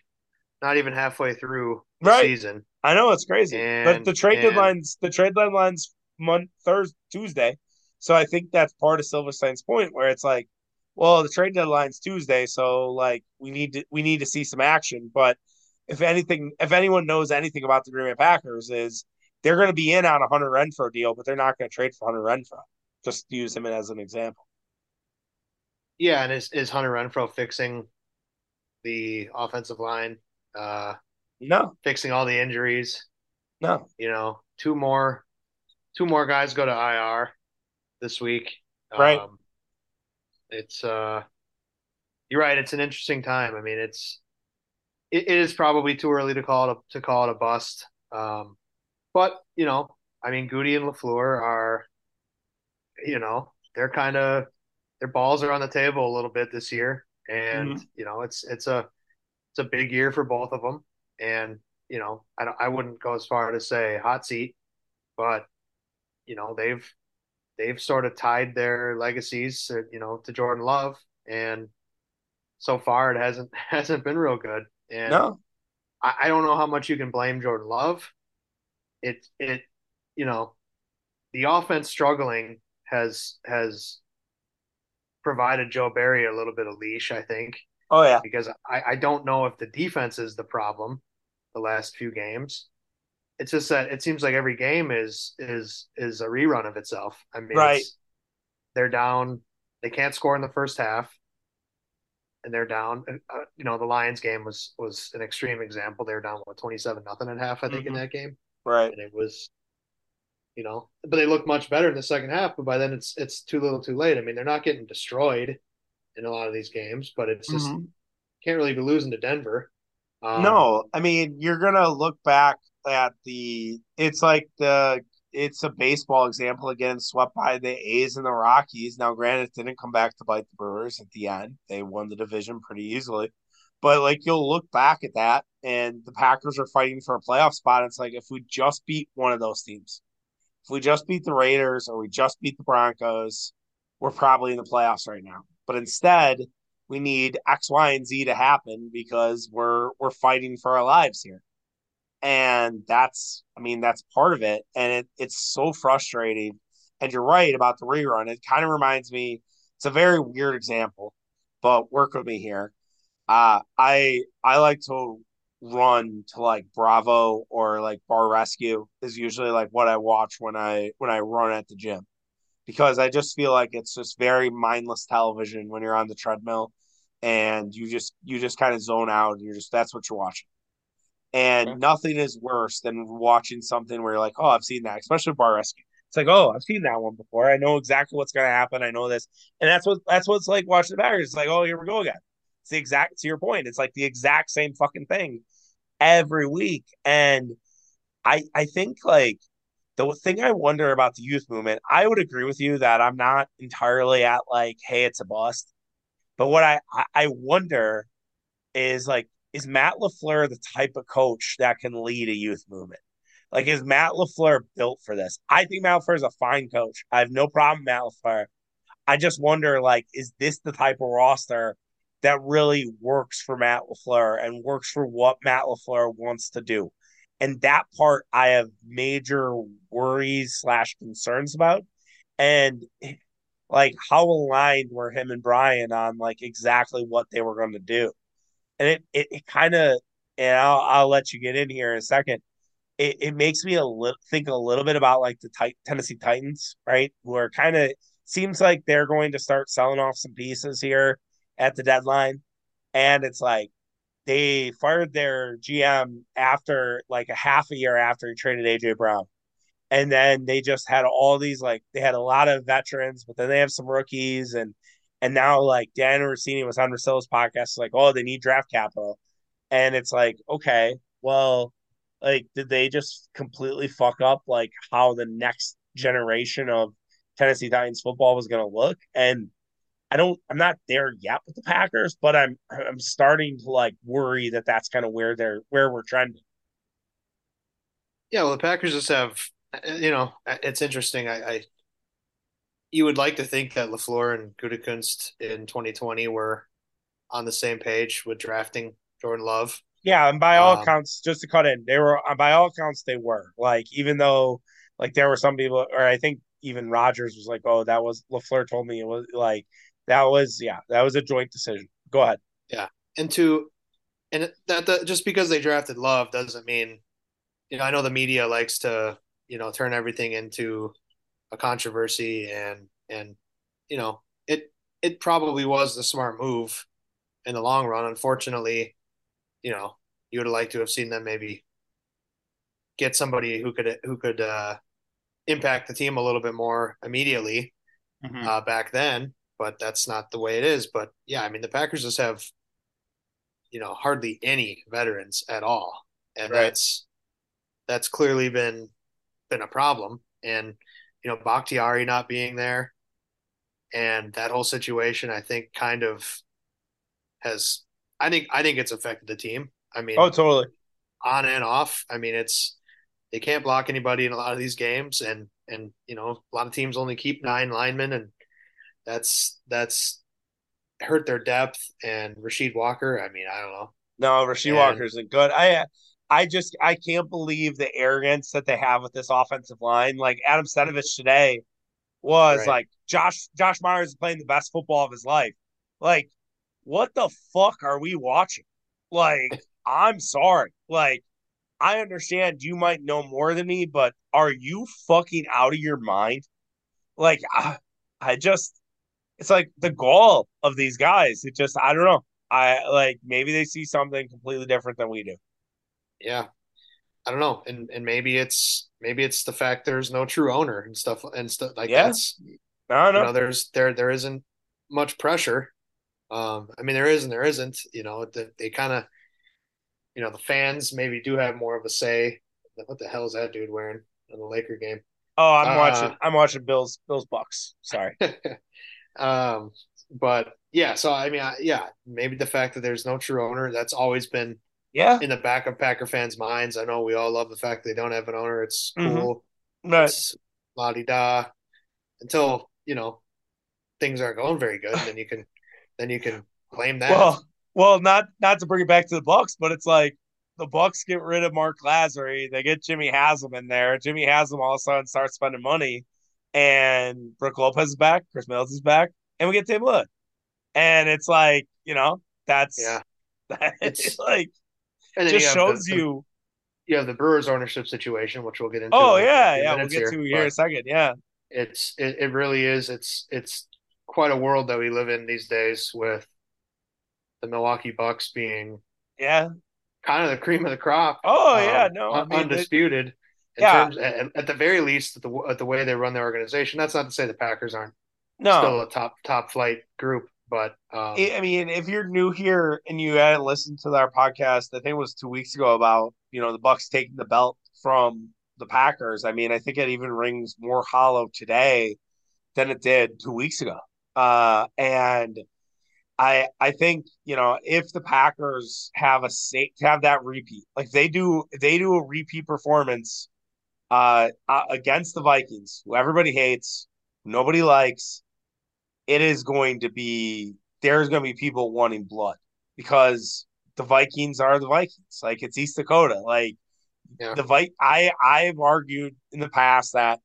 S2: not even halfway through the right. season.
S1: I know it's crazy, and, but the trade and, deadlines the trade deadlines month Thursday Tuesday, so I think that's part of Silverstein's point where it's like, well, the trade deadline's Tuesday, so like we need to we need to see some action. But if anything, if anyone knows anything about the Green Bay Packers, is they're going to be in on a Hunter Renfrow deal, but they're not going to trade for Hunter Renfrow. Just use him as an example.
S2: Yeah, and is is Hunter Renfrow fixing the offensive line? Uh,
S1: no.
S2: Fixing all the injuries.
S1: No.
S2: You know, two more two more guys go to IR this week.
S1: Right. Um,
S2: it's uh you're right, it's an interesting time. I mean, it's it, it is probably too early to call it a, to call it a bust. Um but, you know, I mean, Goody and LaFleur are you know, they're kind of their balls are on the table a little bit this year and mm-hmm. you know, it's it's a it's a big year for both of them and you know I I wouldn't go as far to say hot seat, but you know they've they've sort of tied their legacies, uh, you know, to Jordan Love, and so far it hasn't hasn't been real good. And
S1: No,
S2: I, I don't know how much you can blame Jordan Love. It it you know the offense struggling has has provided Joe Barry a little bit of leash, I think,
S1: oh yeah,
S2: because I, I don't know if the defense is the problem the last few games. It's just that it seems like every game is is is a rerun of itself. I mean,
S1: Right.
S2: they're down. They can't score in the first half, and they're down. Uh, you know, the Lions game was was an extreme example. They were down what twenty seven nothing at half, I think, in
S1: Mhm.
S2: that game,
S1: right.
S2: and it was, you know, but they look much better in the second half. But by then, it's it's too little, too late. I mean, they're not getting destroyed in a lot of these games, but it's just
S1: Mhm.
S2: can't really be losing to Denver. Um,
S1: No, I mean you're gonna look back at the. It's like the. It's a baseball example again, swept by the A's and the Rockies. Now, granted, it didn't come back to bite the Brewers at the end. They won the division pretty easily, but like you'll look back at that, and the Packers are fighting for a playoff spot. It's like if we just beat one of those teams, if we just beat the Raiders or we just beat the Broncos, we're probably in the playoffs right now. But instead, we need X, Y, and Z to happen because we're we're fighting for our lives here. And that's I mean, that's part of it. And it, it's so frustrating. And you're right about the rerun. It kind of reminds me, it's a very weird example, but work with me here. Uh I I like to run to like Bravo or like Bar Rescue is usually like what I watch when I when I run at the gym because I just feel like it's just very mindless television when you're on the treadmill and you just you just kind of zone out and you're just that's what you're watching. And
S2: Okay.
S1: nothing is worse than watching something where you're like, oh, I've seen that, especially Bar Rescue. It's like, oh, I've seen that one before. I know exactly what's gonna happen. I know this. And that's what that's what it's like watching the Packers. It's like, oh, here we go again. It's the exact to your point. It's like the exact same fucking thing every week. And I I think like the thing I wonder about the youth movement, I would agree with you that I'm not entirely at like, hey, it's a bust. But what I I wonder is like, is Matt LaFleur the type of coach that can lead a youth movement? Like, is Matt LaFleur built for this? I think Matt LaFleur is a fine coach. I have no problem Matt LaFleur. I just wonder, like, is this the type of roster that really works for Matt LaFleur and works for what Matt LaFleur wants to do? And that part I have major worries slash concerns about. And like how aligned were him and Brian on like exactly what they were going to do. And it it, it kind of and I'll I'll let you get in here in a second. It, it makes me a little think a little bit about like the tit- Tennessee Titans, right? Who are kind of seems like they're going to start selling off some pieces here at the deadline. And it's like they fired their GM after like a half a year after he traded AJ Brown. And then they just had all these like they had a lot of veterans, but then they have some rookies and and now like Dan Rossini was on Rosillo's podcast, like, oh, they need draft capital. And it's like, okay, well, like, did they just completely fuck up like how the next generation of Tennessee Titans football was gonna look? And I don't, I'm not there yet with the Packers, but I'm, I'm starting to like worry that that's kind of where they're, where we're trending.
S2: Yeah, well, the Packers just have, you know, it's interesting. I, I you would like to think that LaFleur and Gutekunst in 2020 were on the same page with drafting Jordan Love.
S1: Yeah, and by all
S2: Um,
S1: accounts, just to cut in, they were by all accounts they were like even though like there were some people, or I think even Rodgers was like, oh, that was LaFleur told me it was like that was yeah, that was a joint decision. Go ahead.
S2: Yeah, and to and that, that just because they drafted Love doesn't mean, you know, I know the media likes to, you know, turn everything into a controversy and and you know, it it probably was the smart move in the long run. Unfortunately, you know, you would have liked to have seen them maybe get somebody who could who could uh, impact the team a little bit more immediately
S1: Mhm.
S2: uh, back then, but that's not the way it is. But yeah, I mean, the Packers just have you know hardly any veterans at all, and
S1: Right.
S2: that's that's clearly been been a problem. And you know, Bakhtiari not being there, and that whole situation, I think, kind of has. I think I think it's affected the team. I mean,
S1: Oh, totally.
S2: on and off. I mean, it's they can't block anybody in a lot of these games, and and you know a lot of teams only keep nine linemen, and that's that's hurt their depth and Rasheed Walker. I mean, I don't know.
S1: No, Rasheed
S2: And-
S1: Walker isn't good. I I just I can't believe the arrogance that they have with this offensive line. Like Adam Stenavich today was
S2: Right.
S1: like Josh Josh Myers is playing the best football of his life. Like, what the fuck are we watching? Like, I'm sorry. Like, I understand you might know more than me, but are you fucking out of your mind? Like, I, I just, it's like the gall of these guys. It just, I don't know. I like maybe they see something completely different than we do.
S2: Yeah. I don't know. And and maybe it's maybe it's the fact there's no true owner and stuff and stuff like
S1: Yeah.
S2: that's
S1: I don't
S2: you
S1: know.
S2: know, there's there there isn't much pressure. Um, I mean there is and there isn't, you know, the, they kind of you know, the fans maybe do have more of a say. What the hell is that dude wearing in the Laker game?
S1: Oh, I'm
S2: Uh,
S1: watching. I'm watching Bills. Bills Bucks. Sorry.
S2: um, but yeah, so I mean, I, yeah, maybe the fact that there's no true owner, that's always been
S1: Yeah.
S2: in the back of Packer fans' minds. I know we all love the fact they don't have an owner. It's
S1: Mhm.
S2: cool.
S1: But
S2: It's la di da until, you know, things aren't going very good. Then you can, then you can blame that.
S1: well, well, not not to bring it back to the Bucks, but it's like the Bucks get rid of Marc Lasry, they get Jimmy Haslam in there. Jimmy Haslam all of a sudden starts spending money, and Brooke Lopez is back, Chris Mills is back, and we get Tim Wood, and it's like you know that's
S2: Yeah.
S1: that,
S2: It's-
S1: it's like
S2: and
S1: just
S2: you
S1: shows
S2: the,
S1: you.
S2: you have the Brewers ownership situation, which we'll get into.
S1: Oh
S2: in
S1: yeah, yeah, we'll get to
S2: here,
S1: here in a second. Yeah,
S2: It's it, it really is. It's it's quite a world that we live in these days with the Milwaukee Bucks being
S1: yeah.
S2: kind of the cream of the crop.
S1: Oh
S2: um,
S1: yeah, no, I mean, it-
S2: undisputed. In
S1: Yeah.
S2: terms, at, at the very least, the at the way they run their organization. That's not to say the Packers aren't
S1: no,
S2: still a top top flight group, but um,
S1: I mean, if you're new here and you hadn't listened to our podcast, I think it was two weeks ago about you know the Bucks taking the belt from the Packers. I mean, I think it even rings more hollow today than it did two weeks ago. Uh, and I I think you know if the Packers have a have that repeat, like they do, they do a repeat performance uh against the Vikings, who everybody hates, nobody likes it is going to be there's going to be people wanting blood because the Vikings are the Vikings. Like it's East Dakota. Like
S2: Yeah.
S1: the Vi- I I've argued in the past that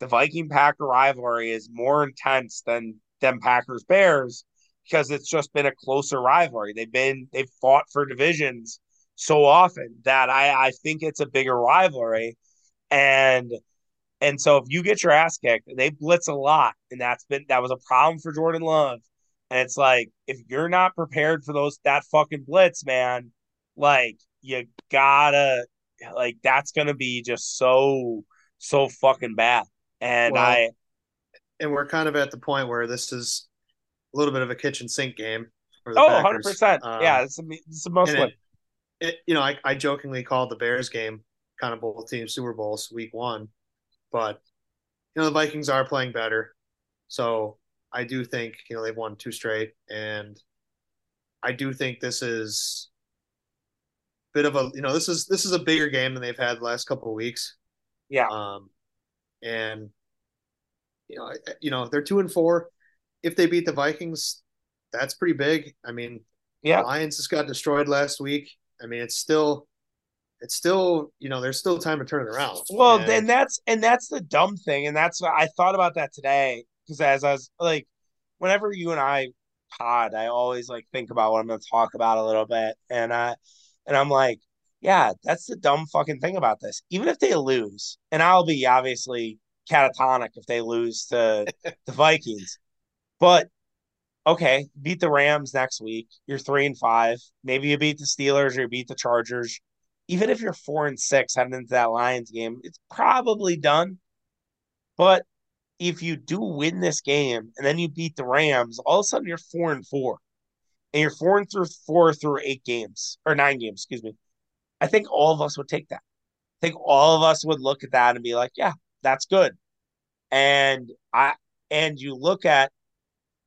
S1: the Viking Packer rivalry is more intense than them Packers Bears because it's just been a closer rivalry. They've been they've fought for divisions so often that I I think it's a bigger rivalry and and so if you get your ass kicked, they blitz a lot, and that's been that was a problem for Jordan Love. And it's like if you're not prepared for those that fucking blitz, man, like you gotta like that's gonna be just so so fucking bad. And
S2: Well,
S1: I
S2: and we're kind of at the point where this is a little bit of a kitchen sink game for the
S1: oh, 100 percent,
S2: Um,
S1: yeah, it's a, it's the most win.
S2: it, it, you know, I, I jokingly called the Bears game kind of both teams Super Bowls week one, but you know the Vikings are playing better, so I do think you know they've won two straight, and I do think this is a bit of a you know this is this is a bigger game than they've had the last couple of weeks.
S1: Yeah.
S2: Um, and you know, you know, they're two and four. If they beat the Vikings, that's pretty big. I mean,
S1: Yeah.
S2: Lions just got destroyed last week. I mean, it's still, it's still, you know, there's still time to turn it around.
S1: Well,
S2: And-
S1: then that's and that's the dumb thing, and that's what I thought about that today because as I was like, whenever you and I pod, I always like think about what I'm going to talk about a little bit, and I and I'm like, yeah, that's the dumb fucking thing about this. Even if they lose, and I'll be obviously catatonic if they lose to the Vikings, but okay, beat the Rams next week. You're three and five. Maybe you beat the Steelers or you beat the Chargers even if you're four and six heading into that Lions game, it's probably done. But if you do win this game and then you beat the Rams, all of a sudden you're four and four. And you're four and through four through eight games or nine games, excuse me. I think all of us would take that. I think all of us would look at that and be like, yeah, that's good. And I and you look at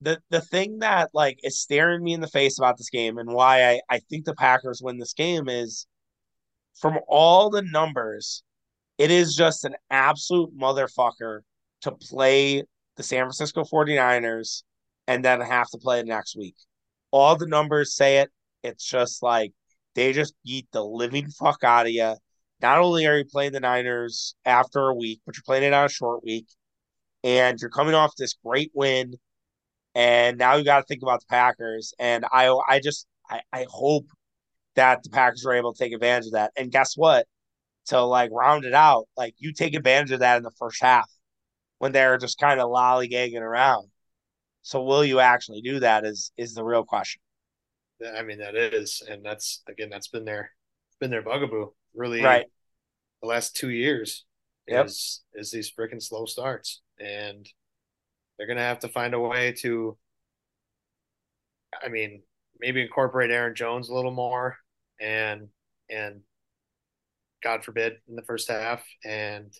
S1: the the thing that like is staring me in the face about this game and why I, I think the Packers win this game is from all the numbers, it is just an absolute motherfucker to play the San Francisco 49ers and then have to play next week. All the numbers say it. It's just like they just beat the living fuck out of you. Not only are you playing the Niners after a week, but you're playing it on a short week, and you're coming off this great win, and now you got to think about the Packers. And I, I just, I, I hope that the Packers were able to take advantage of that. And guess what? To like round it out, like you take advantage of that in the first half when they're just kind of lollygagging around. So will you actually do that? Is is the real question.
S2: I mean, that is, and that's again, that's been their been their bugaboo really
S1: right
S2: the last two years.
S1: Yep.
S2: Is is these freaking slow starts, and they're gonna have to find a way to. I mean, maybe incorporate Aaron Jones a little more, and and God forbid in the first half, and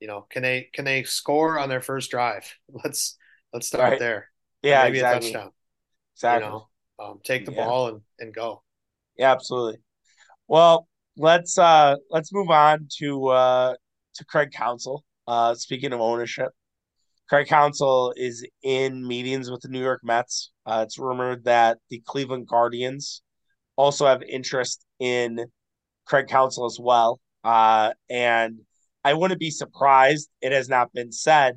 S2: you know, can they can they score on their first drive? Let's let's start
S1: Right.
S2: there.
S1: yeah
S2: maybe
S1: exactly
S2: a touchdown.
S1: exactly
S2: You know, um, take the
S1: Yeah.
S2: ball and and go.
S1: yeah absolutely. Well, let's uh let's move on to uh to Craig Counsell. Uh, speaking of ownership, Craig Counsell is in meetings with the New York Mets. Uh, it's rumored that the Cleveland Guardians also have interest in Craig Counsell as well. Uh, and I wouldn't be surprised. It has not been said,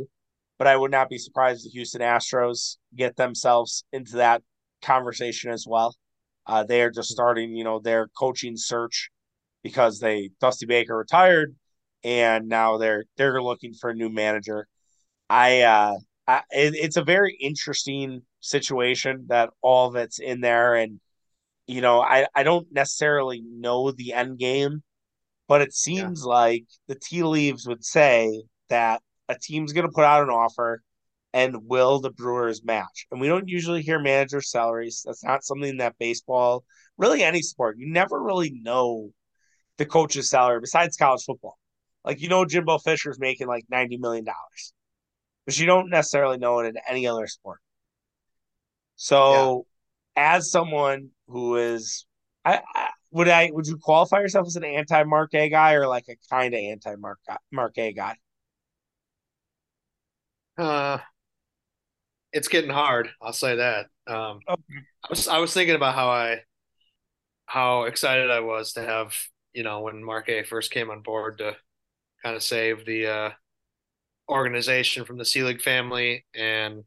S1: but I would not be surprised the Houston Astros get themselves into that conversation as well. Uh, they are just starting, you know, their coaching search because they Dusty Baker retired, and now they're they're looking for a new manager. I, uh, I it, it's a very interesting situation that all that's in there, and you know, I I don't necessarily know the end game, but it seems like the tea leaves would say that a team's going to put out an offer and will the Brewers match? And we don't usually hear manager salaries. That's not something that baseball, really any sport, you never really know the coach's salary besides college football. Like, you know, Jimbo Fisher's making like $90 million, but you don't necessarily know it in any other sport. So, as someone who is, I, I would I would you qualify yourself as an anti Mark A guy or like a kind of anti Mark Mark A guy?
S2: Uh, it's getting hard. I'll say that. Um,
S1: Okay.
S2: I was I was thinking about how I how excited I was to have you know when Mark A first came on board to kind of save the uh, organization from the Selig family and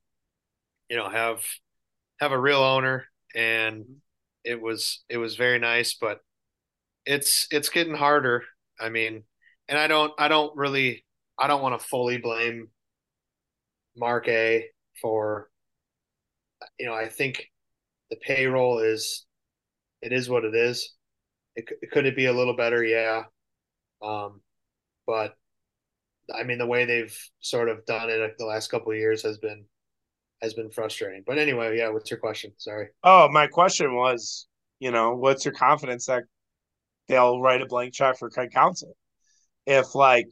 S2: you know have have a real owner and it was it was very nice but it's it's getting harder. I mean and I don't I don't really I don't want to fully blame Mark A for you know I think the payroll is it is what it is. It, could it be a little better? Yeah. Um but I mean the way they've sort of done it the last couple years has been has been frustrating but anyway yeah what's your question sorry
S1: Oh, my question was, you know, what's your confidence that they'll write a blank check for Craig Counsell? If like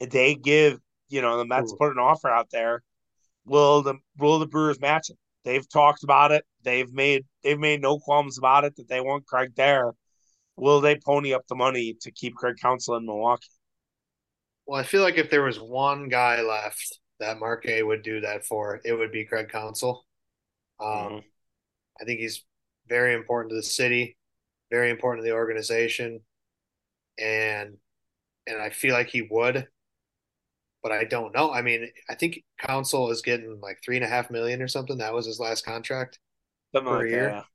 S1: they give, you know, the Mets
S2: Ooh.
S1: put an offer out there, will the will the Brewers match it? They've talked about it. They've made they've made no qualms about it that they want Craig there. Will they pony up the money to keep Craig Counsell in Milwaukee?
S2: Well, I feel like if there was one guy left that Mark A would do that for, it would be Craig Counsell. Um,
S1: Mhm.
S2: I think he's very important to the city, very important to the organization, and and I feel like he would, but I don't know. I mean, I think Counsell is getting like three and a half million or something. That was his last contract,
S1: Something
S2: Per
S1: like
S2: year?
S1: that.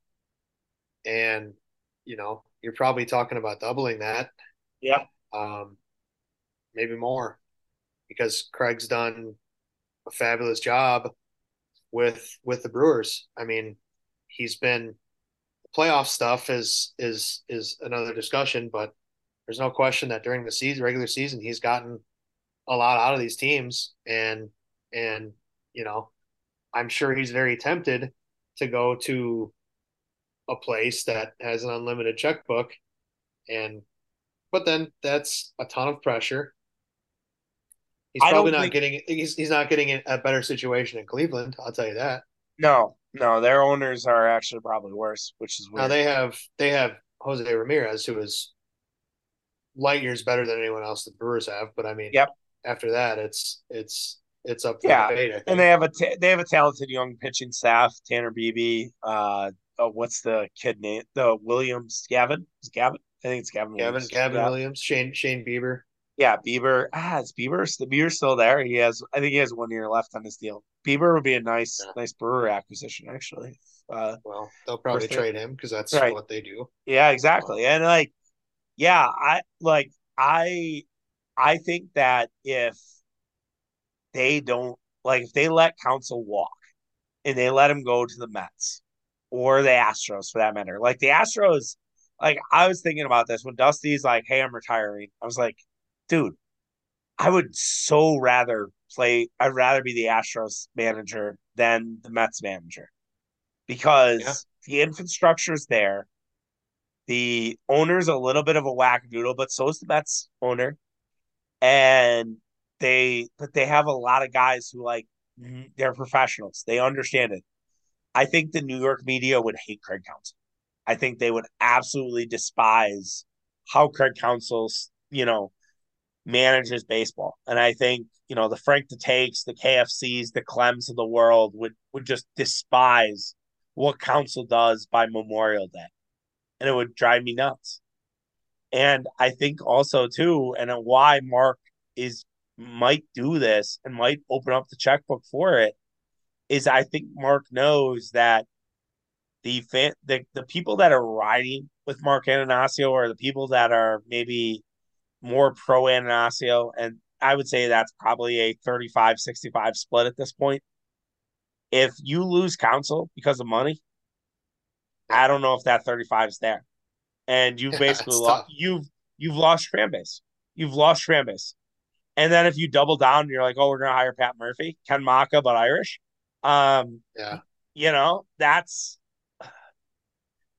S2: and you know, you're probably talking about doubling that.
S1: Yeah.
S2: um, maybe more, because Craig's done a fabulous job with with the Brewers. I mean, he's been playoff stuff is is is another discussion, but there's no question that during the season, regular season, he's gotten a lot out of these teams, and and you know, I'm sure he's very tempted to go to a place that has an unlimited checkbook, and but then that's a ton of pressure. He's
S1: I
S2: probably not
S1: think-
S2: getting he's he's not getting a better situation in Cleveland. I'll tell you that.
S1: No, no, their owners are actually probably worse, which is
S2: Now they have they have Jose Ramirez, who is light years better than anyone else the Brewers have. But I mean,
S1: Yep.
S2: after that, it's it's it's up for
S1: Yeah,
S2: debate.
S1: And they have a ta- they have a talented young pitching staff. Tanner Bibee, uh, oh, what's the kid name? The Williams Gavin is Gavin. I think it's Gavin.
S2: Gavin
S1: Williams.
S2: Gavin
S1: yeah.
S2: Williams, Shane Shane Bieber.
S1: Yeah, Bieber. Ah, is Bieber the Bieber's still there? He has. I think he has one year left on his deal. Bieber would be a nice,
S2: Yeah.
S1: nice brewer acquisition actually. Uh,
S2: Well, they'll probably trade him because that's
S1: Right.
S2: what they do.
S1: Yeah, exactly. And like, yeah, I like I I think that if they don't like if they let Counsell walk and they let him go to the Mets or the Astros for that matter. Like the Astros, like I was thinking about this when Dusty's like, "Hey, I'm retiring." I was like, "Dude, I would so rather play. I'd rather be the Astros manager than the Mets manager because
S2: Yeah.
S1: the is there. The owner's a little bit of a whack wackadoodle, but so is the Mets owner. And they, but they have a lot of guys who like they're professionals. They understand it. I think the New York media would hate Craig Counsell. I think they would absolutely despise how Craig Counsell's, you know, manages baseball. And I think, you know, the Frank the Takes, the KFCs, the Clems of the world would would just despise what Counsell does by Memorial Day. And it would drive me nuts. And I think also too, and why Mark is might do this and might open up the checkbook for it is I think Mark knows that the fan the, the people that are riding with Mark Attanasio are the people that are maybe more pro Attanasio. And I would say that's probably a 35 65 split at this point. If you lose Counsell because of money, I don't know if that 35 is there. And you've
S2: Yeah,
S1: basically lost
S2: tough.
S1: you've you've lost fan base. You've lost fan base. And then if you double down and you're like, oh, we're gonna hire Pat Murphy, Ken Macha, but Irish. Um,
S2: Yeah.
S1: you know, that's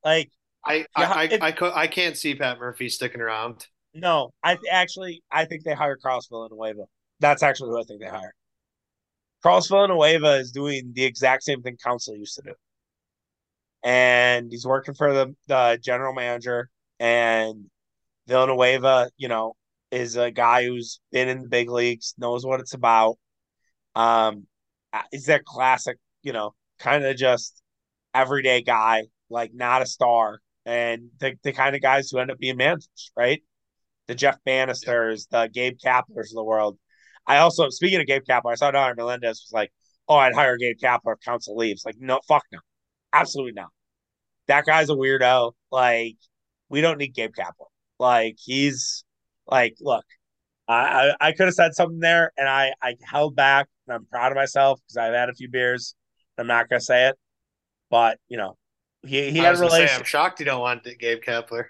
S1: like
S2: I I,
S1: it-
S2: I, I, co- I can't see Pat Murphy sticking around.
S1: No, I actually I think they hire Carlos Villanueva. That's actually who I think they hire. Carlos Villanueva is doing the exact same thing Counsell used to do. And he's working for the, the general manager. And Villanueva, you know, is a guy who's been in the big leagues, knows what it's about. Um, is that classic, you know, kind of just everyday guy, like not a star, and the the kind of guys who end up being managers, right? The Jeff Banisters, the Gabe Kaplers of the world. I also, speaking of Gabe Kapler, I saw Don Melendez was like, "Oh, I'd hire Gabe Kapler if Counsell leaves." Like, no, fuck no, absolutely not. That guy's a weirdo. Like, we don't need Gabe Kapler. Like, he's like, look, I I, I could have said something there, and I I held back, and I'm proud of myself because I've had a few beers. I'm not gonna say it, but you know, he he had
S2: was
S1: a
S2: gonna say. I'm shocked you don't want Gabe Kapler.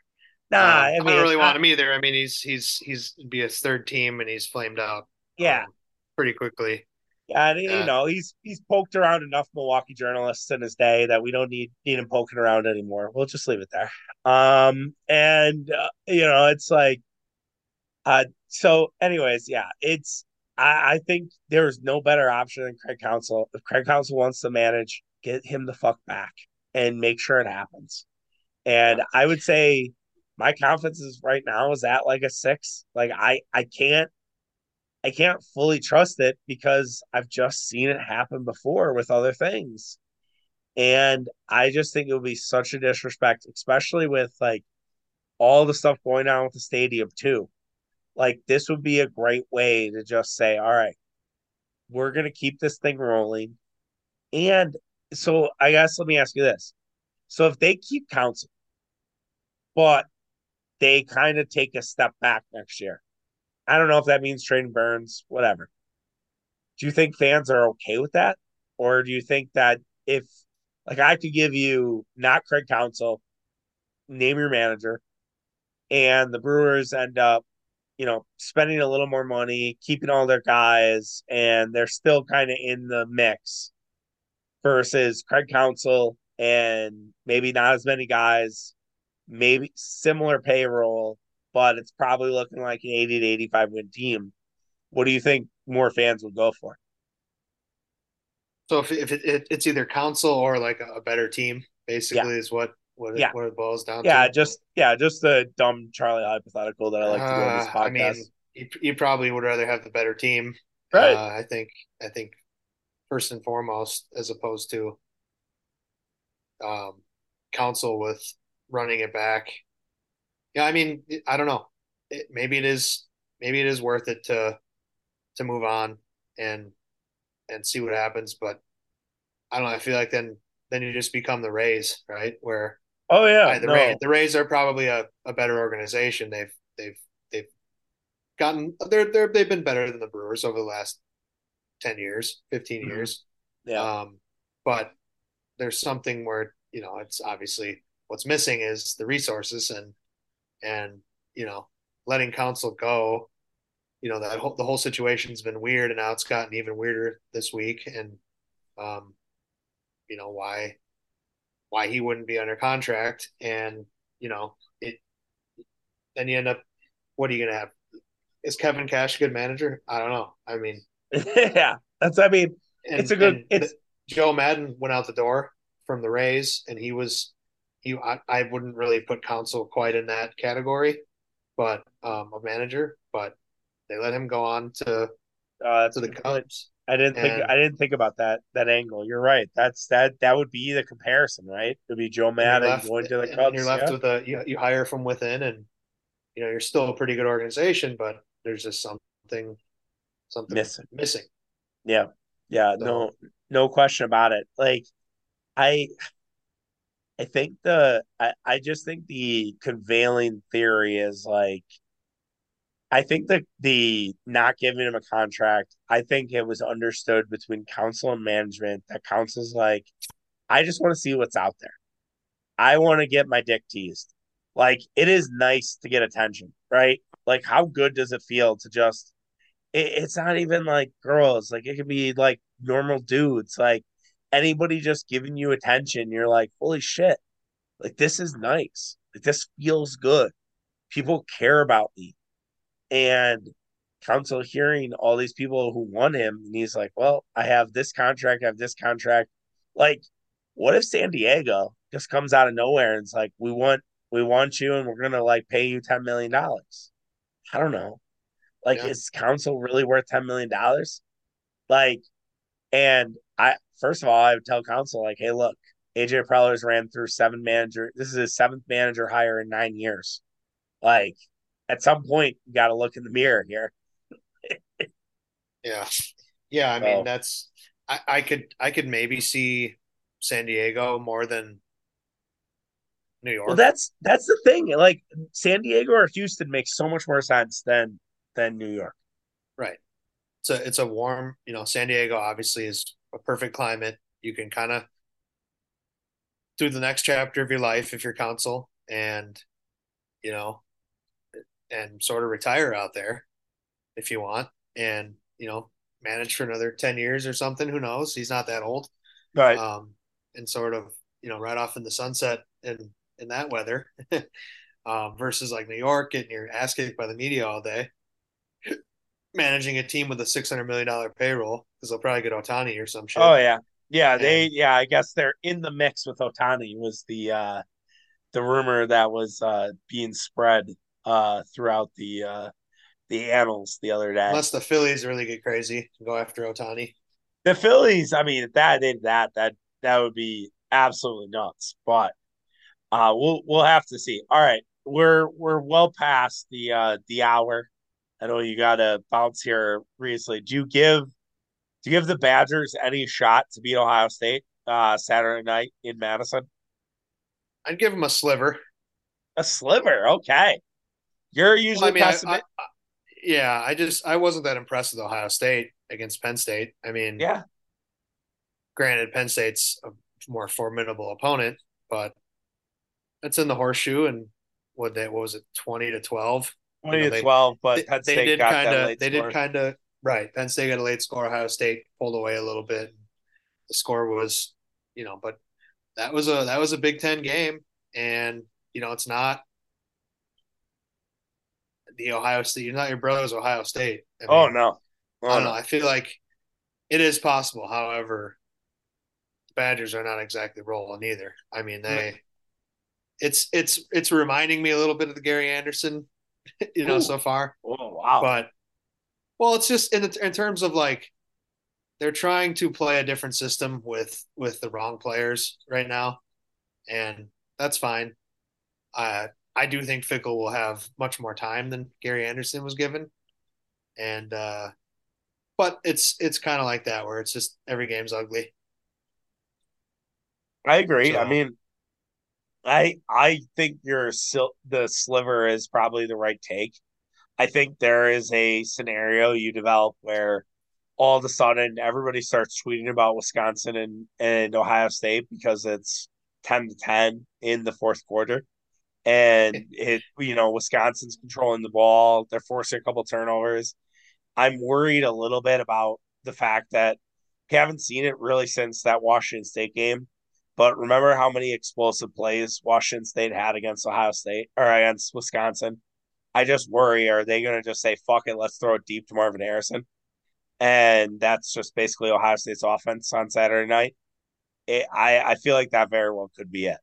S1: Nah,
S2: Um,
S1: I
S2: I, don't really want him either. I mean, he's he's he's be his third team and he's flamed out.
S1: Yeah,
S2: um, pretty quickly.
S1: Yeah, and you know he's he's poked around enough Milwaukee journalists in his day that we don't need need him poking around anymore. We'll just leave it there. Um, and uh, you know it's like, uh, so anyways, yeah, it's I I think there is no better option than Craig Counsell. If Craig Counsell wants to manage, get him the fuck back and make sure it happens. And I would say my confidence is right now is at like a six. Like I I can't I can't fully trust it because I've just seen it happen before with other things. And I just think it would be such a disrespect, especially with like all the stuff going on with the stadium too. Like this would be a great way to just say, all right, we're gonna keep this thing rolling. And so I guess let me ask you this. So if they keep Counsell, but they kind of take a step back next year. I don't know if that means trading Burns, whatever. Do you think fans are okay with that? Or do you think that if, like, I could give you not Craig Counsell, name your manager, and the Brewers end up, you know, spending a little more money, keeping all their guys, and they're still kind of in the mix versus Craig Counsell and maybe not as many guys, maybe similar payroll, but it's probably looking like an 80 to 85 win team. What do you think more fans would go for?
S2: So if if it, it, it's either Counsell or like a, better team, basically is what what it, what it boils down
S1: Yeah,
S2: to.
S1: just yeah, just the dumb Charlie hypothetical that I like to do on this
S2: Uh,
S1: podcast.
S2: I mean, you, you probably would rather have the better team.
S1: Right.
S2: Uh, I think I think first and foremost, as opposed to um, Counsell with running it back. Yeah, I mean, I don't know. It, maybe it is maybe it is worth it to to move on and and see what happens. But I don't know. I feel like then then you just become the Rays, right? Where
S1: oh yeah,
S2: right, the
S1: no.
S2: Rays the Rays are probably a, a better organization. They've they've they've gotten they're they're they've been better than the Brewers over the last ten years, 15
S1: Mhm.
S2: years.
S1: yeah,
S2: Um, but there's something where you know it's obviously what's missing is the resources and and you know letting Counsell go. You know that whole, the whole situation's been weird, and now it's gotten even weirder this week. And um, you know why why he wouldn't be under contract, and you know it. Then you end up. What are you gonna have? Is Kevin Cash a good manager? I don't know. I mean,
S1: yeah. That's I mean,
S2: and,
S1: it's a good. It's
S2: Joe Maddon went out the door from the Rays, and he was he. I, I wouldn't really put Counsell quite in that category, but um, a manager. But they let him go on to
S1: uh,
S2: to the. Cubs.
S1: I didn't think I didn't think about that that angle. You're right. That's that that would be the comparison, right? It would be Joe
S2: And
S1: Maddon
S2: left,
S1: going to the
S2: and
S1: Cubs.
S2: you're left
S1: yeah.
S2: with a you, you hire from within, and you know you're still a pretty good organization, but there's just something something
S1: Missing.
S2: missing.
S1: Yeah. Yeah,
S2: So-
S1: no no question about it. Like I I think the I, I just think the conveying theory is like I think that the not giving him a contract, I think it was understood between Counsell and management that Counsell's like, I just want to see what's out there. I want to get my dick teased. Like it is nice to get attention, right? Like how good does it feel to just it, it's not even like girls, like it could be like normal dudes, like anybody just giving you attention, you're like, holy shit, like this is nice. Like this feels good. People care about me. And Counsell hearing all these people who want him, and he's like, Well, I have this contract, I have this contract. Like, what if San Diego just comes out of nowhere and it's like, We want we want you and we're gonna like pay you ten million dollars? I don't know. Like,
S2: Yeah.
S1: is Counsell really worth ten million dollars? Like, and I first of all, I would tell Counsell, like, hey, look, AJ Preller's ran through seven manager. This is his seventh manager hire in nine years. Like, at some point, you got to look in the mirror here.
S2: Yeah, yeah. I
S1: So-
S2: mean, that's I, I could I could maybe see San Diego more than New York.
S1: Well, that's that's the thing. Like, San Diego or Houston makes so much more sense than than New York.
S2: Right. It's a it's a warm, you know, San Diego obviously is a perfect climate. You can kind of do the next chapter of your life if you're Counsell and you know and sort of retire out there if you want and you know manage for another 10 years or something who knows he's not that old
S1: Right.
S2: um and sort of you know right off in the sunset in in that weather um versus like New York getting your ass kicked by the media all day managing a team with a six hundred million dollar payroll because they'll probably get Ohtani or some shit.
S1: oh yeah, yeah. They yeah. I guess they're in the mix with Ohtani. Was the uh the rumor that was uh being spread uh throughout the uh the annals the other day.
S2: Unless the Phillies really get crazy and go after Ohtani.
S1: The Phillies, I mean, if that did that, that that would be absolutely nuts. But uh we'll we'll have to see. All right. We're we're well past the uh the hour. I know you gotta bounce here recently. Do you give do you give the Badgers any shot to beat Ohio State uh Saturday night in Madison?
S2: I'd give them a sliver.
S1: A sliver, okay. You're
S2: Well,
S1: usually
S2: I mean, I. I- yeah, I just I wasn't that impressed with Ohio State against Penn State. I mean,
S1: yeah.
S2: granted, Penn State's a more formidable opponent, but it's in the horseshoe, and what they what was it, twenty to twelve?
S1: 20
S2: know,
S1: to
S2: they-
S1: 12, but
S2: they,
S1: Penn
S2: they did
S1: got
S2: kind
S1: that
S2: of
S1: late
S2: they
S1: score.
S2: did kind of right. Penn State got a late score. Ohio State pulled away a little bit. The score was, you know, but that was a that was a Big Ten game, and you know it's not the Ohio State. You're not your brother's Ohio State. I
S1: Oh no. Oh,
S2: I don't
S1: no.
S2: know. I feel like it is possible. However, the Badgers are not exactly rolling either. I mean, they. It's it's it's reminding me a little bit of the Gary Anderson, you know,
S1: Ooh.
S2: so far.
S1: Oh wow.
S2: But Well, it's just in in terms of like they're trying to play a different system with with the wrong players right now, and that's fine. Uh, I do think Fickell will have much more time than Gary Anderson was given, and uh, but it's it's kind of like that where it's just every game's ugly.
S1: I agree.
S2: So-
S1: I mean, I I think your sil- the sliver is probably the right take. I think there is a scenario you develop where all of a sudden everybody starts tweeting about Wisconsin and, and Ohio State because it's 10 to 10 in the fourth quarter. And it, you know, Wisconsin's controlling the ball. They're forcing a couple turnovers. I'm worried a little bit about the fact that we haven't seen it really since that Washington State game. But remember how many explosive plays Washington State had against Ohio State or against Wisconsin? I just worry are they going to just say, fuck it, let's throw it deep to Marvin Harrison? And that's just basically Ohio State's offense on Saturday night. It, I, I feel like that very well could be it.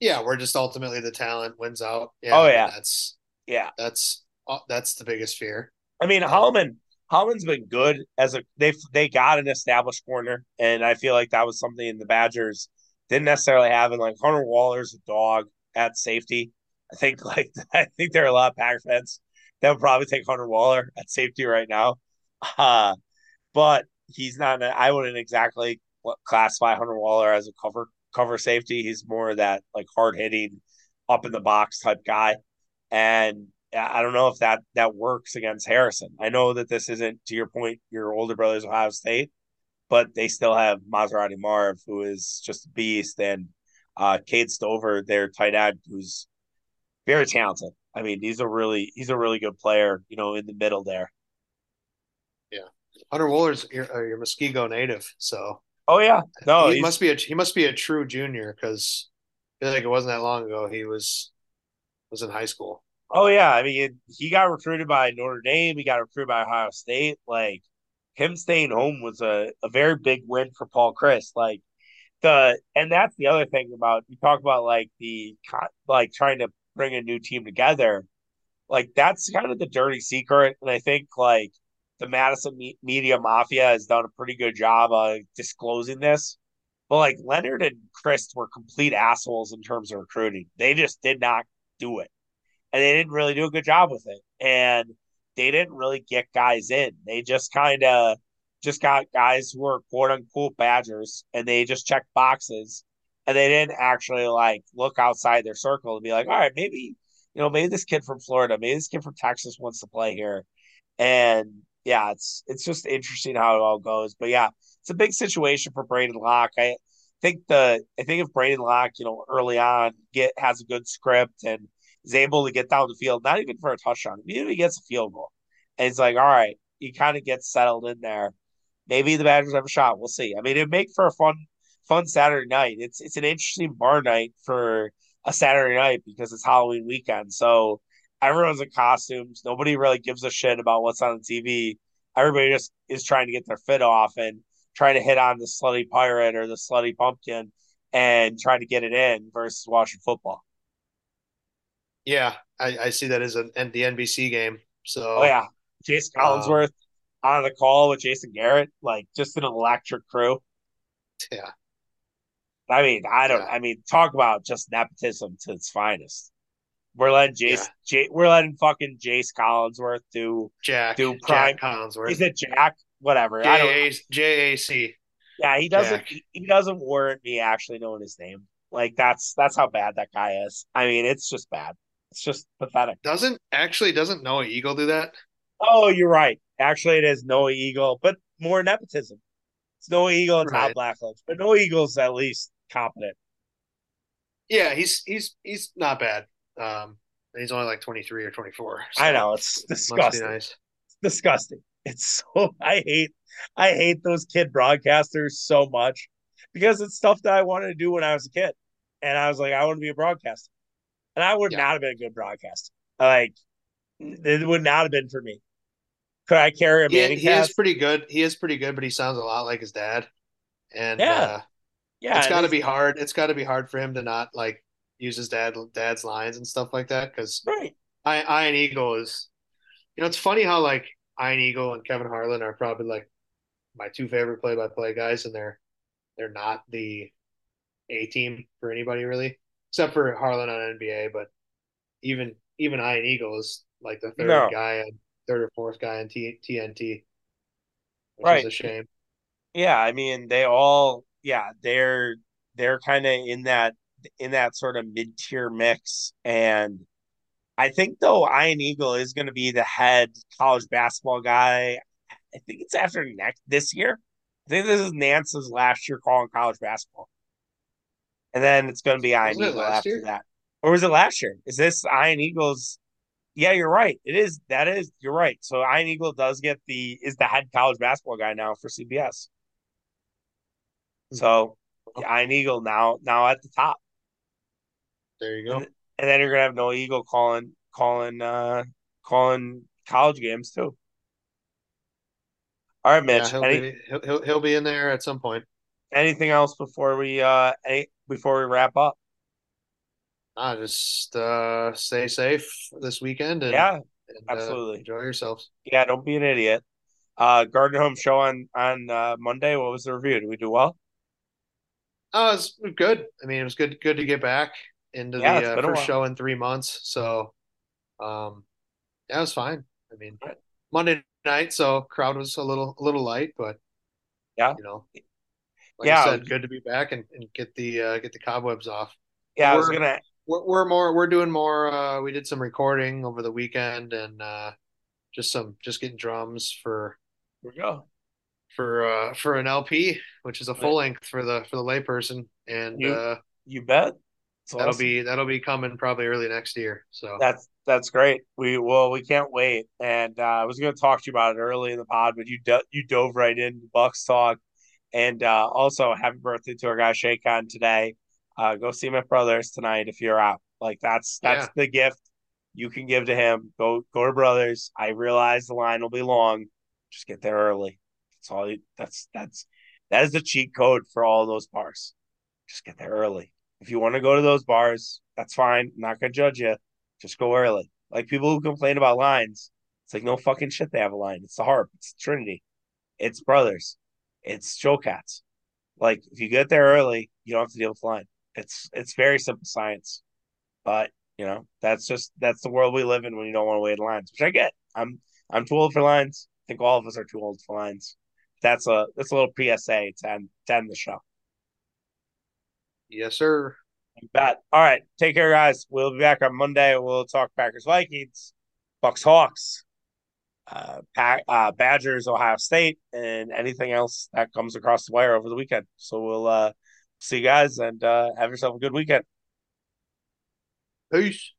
S2: Yeah, we're just ultimately the talent wins out.
S1: Oh, yeah.
S2: that's
S1: Yeah.
S2: that's uh, that's the biggest fear.
S1: I mean, Hallman Hallman's been good as a they they got an established corner, and I feel like that was something the Badgers didn't necessarily have. And like Hunter Wohler's a dog at safety. I think like I think there are a lot of Packer fans that would probably take Hunter Wohler at safety right now. Uh, but he's not. I wouldn't exactly classify Hunter Wohler as a cover cover safety. He's more that like hard hitting, up in the box type guy, and I don't know if that that works against Harrison. I know that this isn't to your point, your older brother's Ohio State, but they still have Maserati Marv, who is just a beast, and uh Cade Stover, their tight end, who's very talented. I mean, he's a really he's a really good player, you know, in the middle there.
S2: Yeah, Hunter Wohler's your, uh, your Muskego native, so
S1: Oh yeah, no,
S2: he must be a he must be a true junior because I feel like it wasn't that long ago he was was in high school.
S1: Oh yeah. I mean, he got recruited by Notre Dame. He got recruited by Ohio State. Like him staying home was a, a very big win for Paul Chryst. Like the and that's the other thing about you talk about like the like trying to bring a new team together. Like that's kind of the dirty secret, and I think like the Madison me- media mafia has done a pretty good job of disclosing this. But like Leonhard and Chryst were complete assholes in terms of recruiting. They just did not do it, and they didn't really do a good job with it. And they didn't really get guys in. They just kind of just got guys who were quote unquote Badgers, and they just checked boxes, and they didn't actually like look outside their circle and be like, all right, maybe you know, maybe this kid from Florida, maybe this kid from Texas wants to play here, and yeah, it's it's just interesting how it all goes. But yeah, it's a big situation for Braedyn Locke. I think the I think if Braedyn Locke, you know, early on get has a good script and is able to get down the field, not even for a touchdown, if he gets a field goal, and it's like, all right, he kind of gets settled in there. Maybe the Badgers have a shot. We'll see. I mean, it'd make for a fun fun Saturday night. It's it's an interesting bar night for a Saturday night because it's Halloween weekend. So everyone's in costumes. Nobody really gives a shit about what's on the TV. Everybody just is trying to get their fit off and trying to hit on the slutty pirate or the slutty pumpkin and trying to get it in versus watching football.
S2: Yeah, I, I see that as an the NBC game. So
S1: Oh yeah, Jason uh, Collinsworth on the call with Jason Garrett, like just an electric crew.
S2: yeah,
S1: I mean, I don't.
S2: Yeah.
S1: I mean, talk about just nepotism to its finest. We're letting Jace,
S2: Yeah.
S1: J, we're letting fucking Jace Collinsworth do.
S2: Jack
S1: Do prime-
S2: Jack Collinsworth.
S1: Is it Jack? Whatever. I don't.
S2: J A J A C.
S1: Yeah, he doesn't. He, he doesn't warrant me actually knowing his name. Like that's that's how bad that guy is. I mean, it's just bad. It's just pathetic.
S2: Doesn't actually doesn't Noah Eagle do that?
S1: Oh, you're right. Actually, it is Noah Eagle, but more nepotism. It's Noah Eagle and Todd
S2: Right.
S1: Blackledge, but Noah Eagle's at least competent.
S2: Yeah, he's he's he's not bad. Um, he's only like twenty three or twenty four.
S1: I know it's disgusting.
S2: nice.
S1: disgusting. It's so I hate I hate those kid broadcasters so much because it's stuff that I wanted to do when I was a kid. And I was like, I want to be a broadcaster. And I would
S2: Yeah.
S1: not have been a good broadcaster. Like it would not have been for me. Could I carry a
S2: He,
S1: Manning
S2: he is pretty good. He is pretty good, but he sounds a lot like his dad. And
S1: Yeah.
S2: uh,
S1: Yeah,
S2: it's got to be hard. It's got to be hard for him to not like use his dad dad's lines and stuff like that. Because
S1: right.
S2: I Iron Eagle is, you know, it's funny how like Ian Eagle and Kevin Harlan are probably like my two favorite play-by-play guys, and they're they're not the A team for anybody really, except for Harlan on NBA. But even even Ian Eagle is like the third
S1: No.
S2: guy and third or fourth guy in T- TNT, which
S1: Right.
S2: is a shame.
S1: Yeah, I mean they all yeah, they're they're kind of in that in that sort of mid-tier mix and I think though Ian Eagle is going to be the head college basketball guy. I think it's after next this year. I think this is Nantz's last year calling college basketball. And then it's going to be Ian
S2: Wasn't it
S1: Eagle
S2: last
S1: after
S2: year?
S1: that. Or was it last year? Is this Ian Eagle's Yeah, you're right. It is that is you're right. So Ian Eagle does get the is the head college basketball guy now for CBS. So Ian Eagle now now at the top.
S2: There you go.
S1: And, and then you're gonna have Noah Eagle calling calling uh calling college games too. All right,
S2: Yeah,
S1: Mitch.
S2: he'll
S1: any
S2: be he'll, he'll he'll be in there at some point.
S1: anything else before we uh any, before we wrap up?
S2: Ah, just uh, stay safe this weekend and,
S1: Yeah,
S2: and uh,
S1: absolutely.
S2: enjoy yourselves.
S1: Yeah, don't be an idiot. Uh Gardner Home show on on uh Monday. What was the review? Did we do well?
S2: Oh, it's good. I mean, it was good good to get back into
S1: Yeah,
S2: the uh, first show in three months. So, um, yeah, it was fine. I mean, Monday night, so crowd was a little a little light, but
S1: Yeah.
S2: you know, like
S1: Yeah,
S2: I said, good to be back and, and get the uh, get the cobwebs off.
S1: Yeah, I was
S2: We're-
S1: gonna
S2: We're, we're more we're doing more. Uh, we did some recording over the weekend and uh, just some just getting drums for
S1: here we go.
S2: for uh for an LP, which is a full length for the for the layperson, and
S1: You-
S2: uh,
S1: You bet. So
S2: that'll be that'll be coming probably early next year. So
S1: That's that's great. We well, we can't wait. And uh, I was going to talk to you about it early in the pod, but you do, you dove right into Bucks talk. And uh, also, happy birthday to our guy Shaycon today. Uh, go see my brothers tonight if you're out. Like that's that's
S2: Yeah.
S1: the gift you can give to him. Go go to brothers. I realize the line will be long. Just get there early. That's all. You, that's that's that is the cheat code for all those bars. Just get there early. If you want to go to those bars, that's fine. I'm not gonna judge you. Just go early. Like people who complain about lines, it's like no fucking shit. They have a line. It's the Harp. It's Trinity. It's Brothers. It's Jo-Cat's. Like if you get there early, you don't have to deal with line. It's it's very simple science. But you know that's just that's the world we live in when you don't want to wait in lines, which I get. I'm I'm too old for lines. I think all of us are too old for lines. That's a that's a little PSA to end, to end the show.
S2: yes, sir.
S1: You bet. All right. Take care, guys. We'll be back on Monday. We'll talk Packers Vikings, Bucks Hawks, uh, uh, Badgers, Ohio State, and anything else that comes across the wire over the weekend. So we'll uh, see you guys and uh, have yourself a good weekend.
S2: Peace.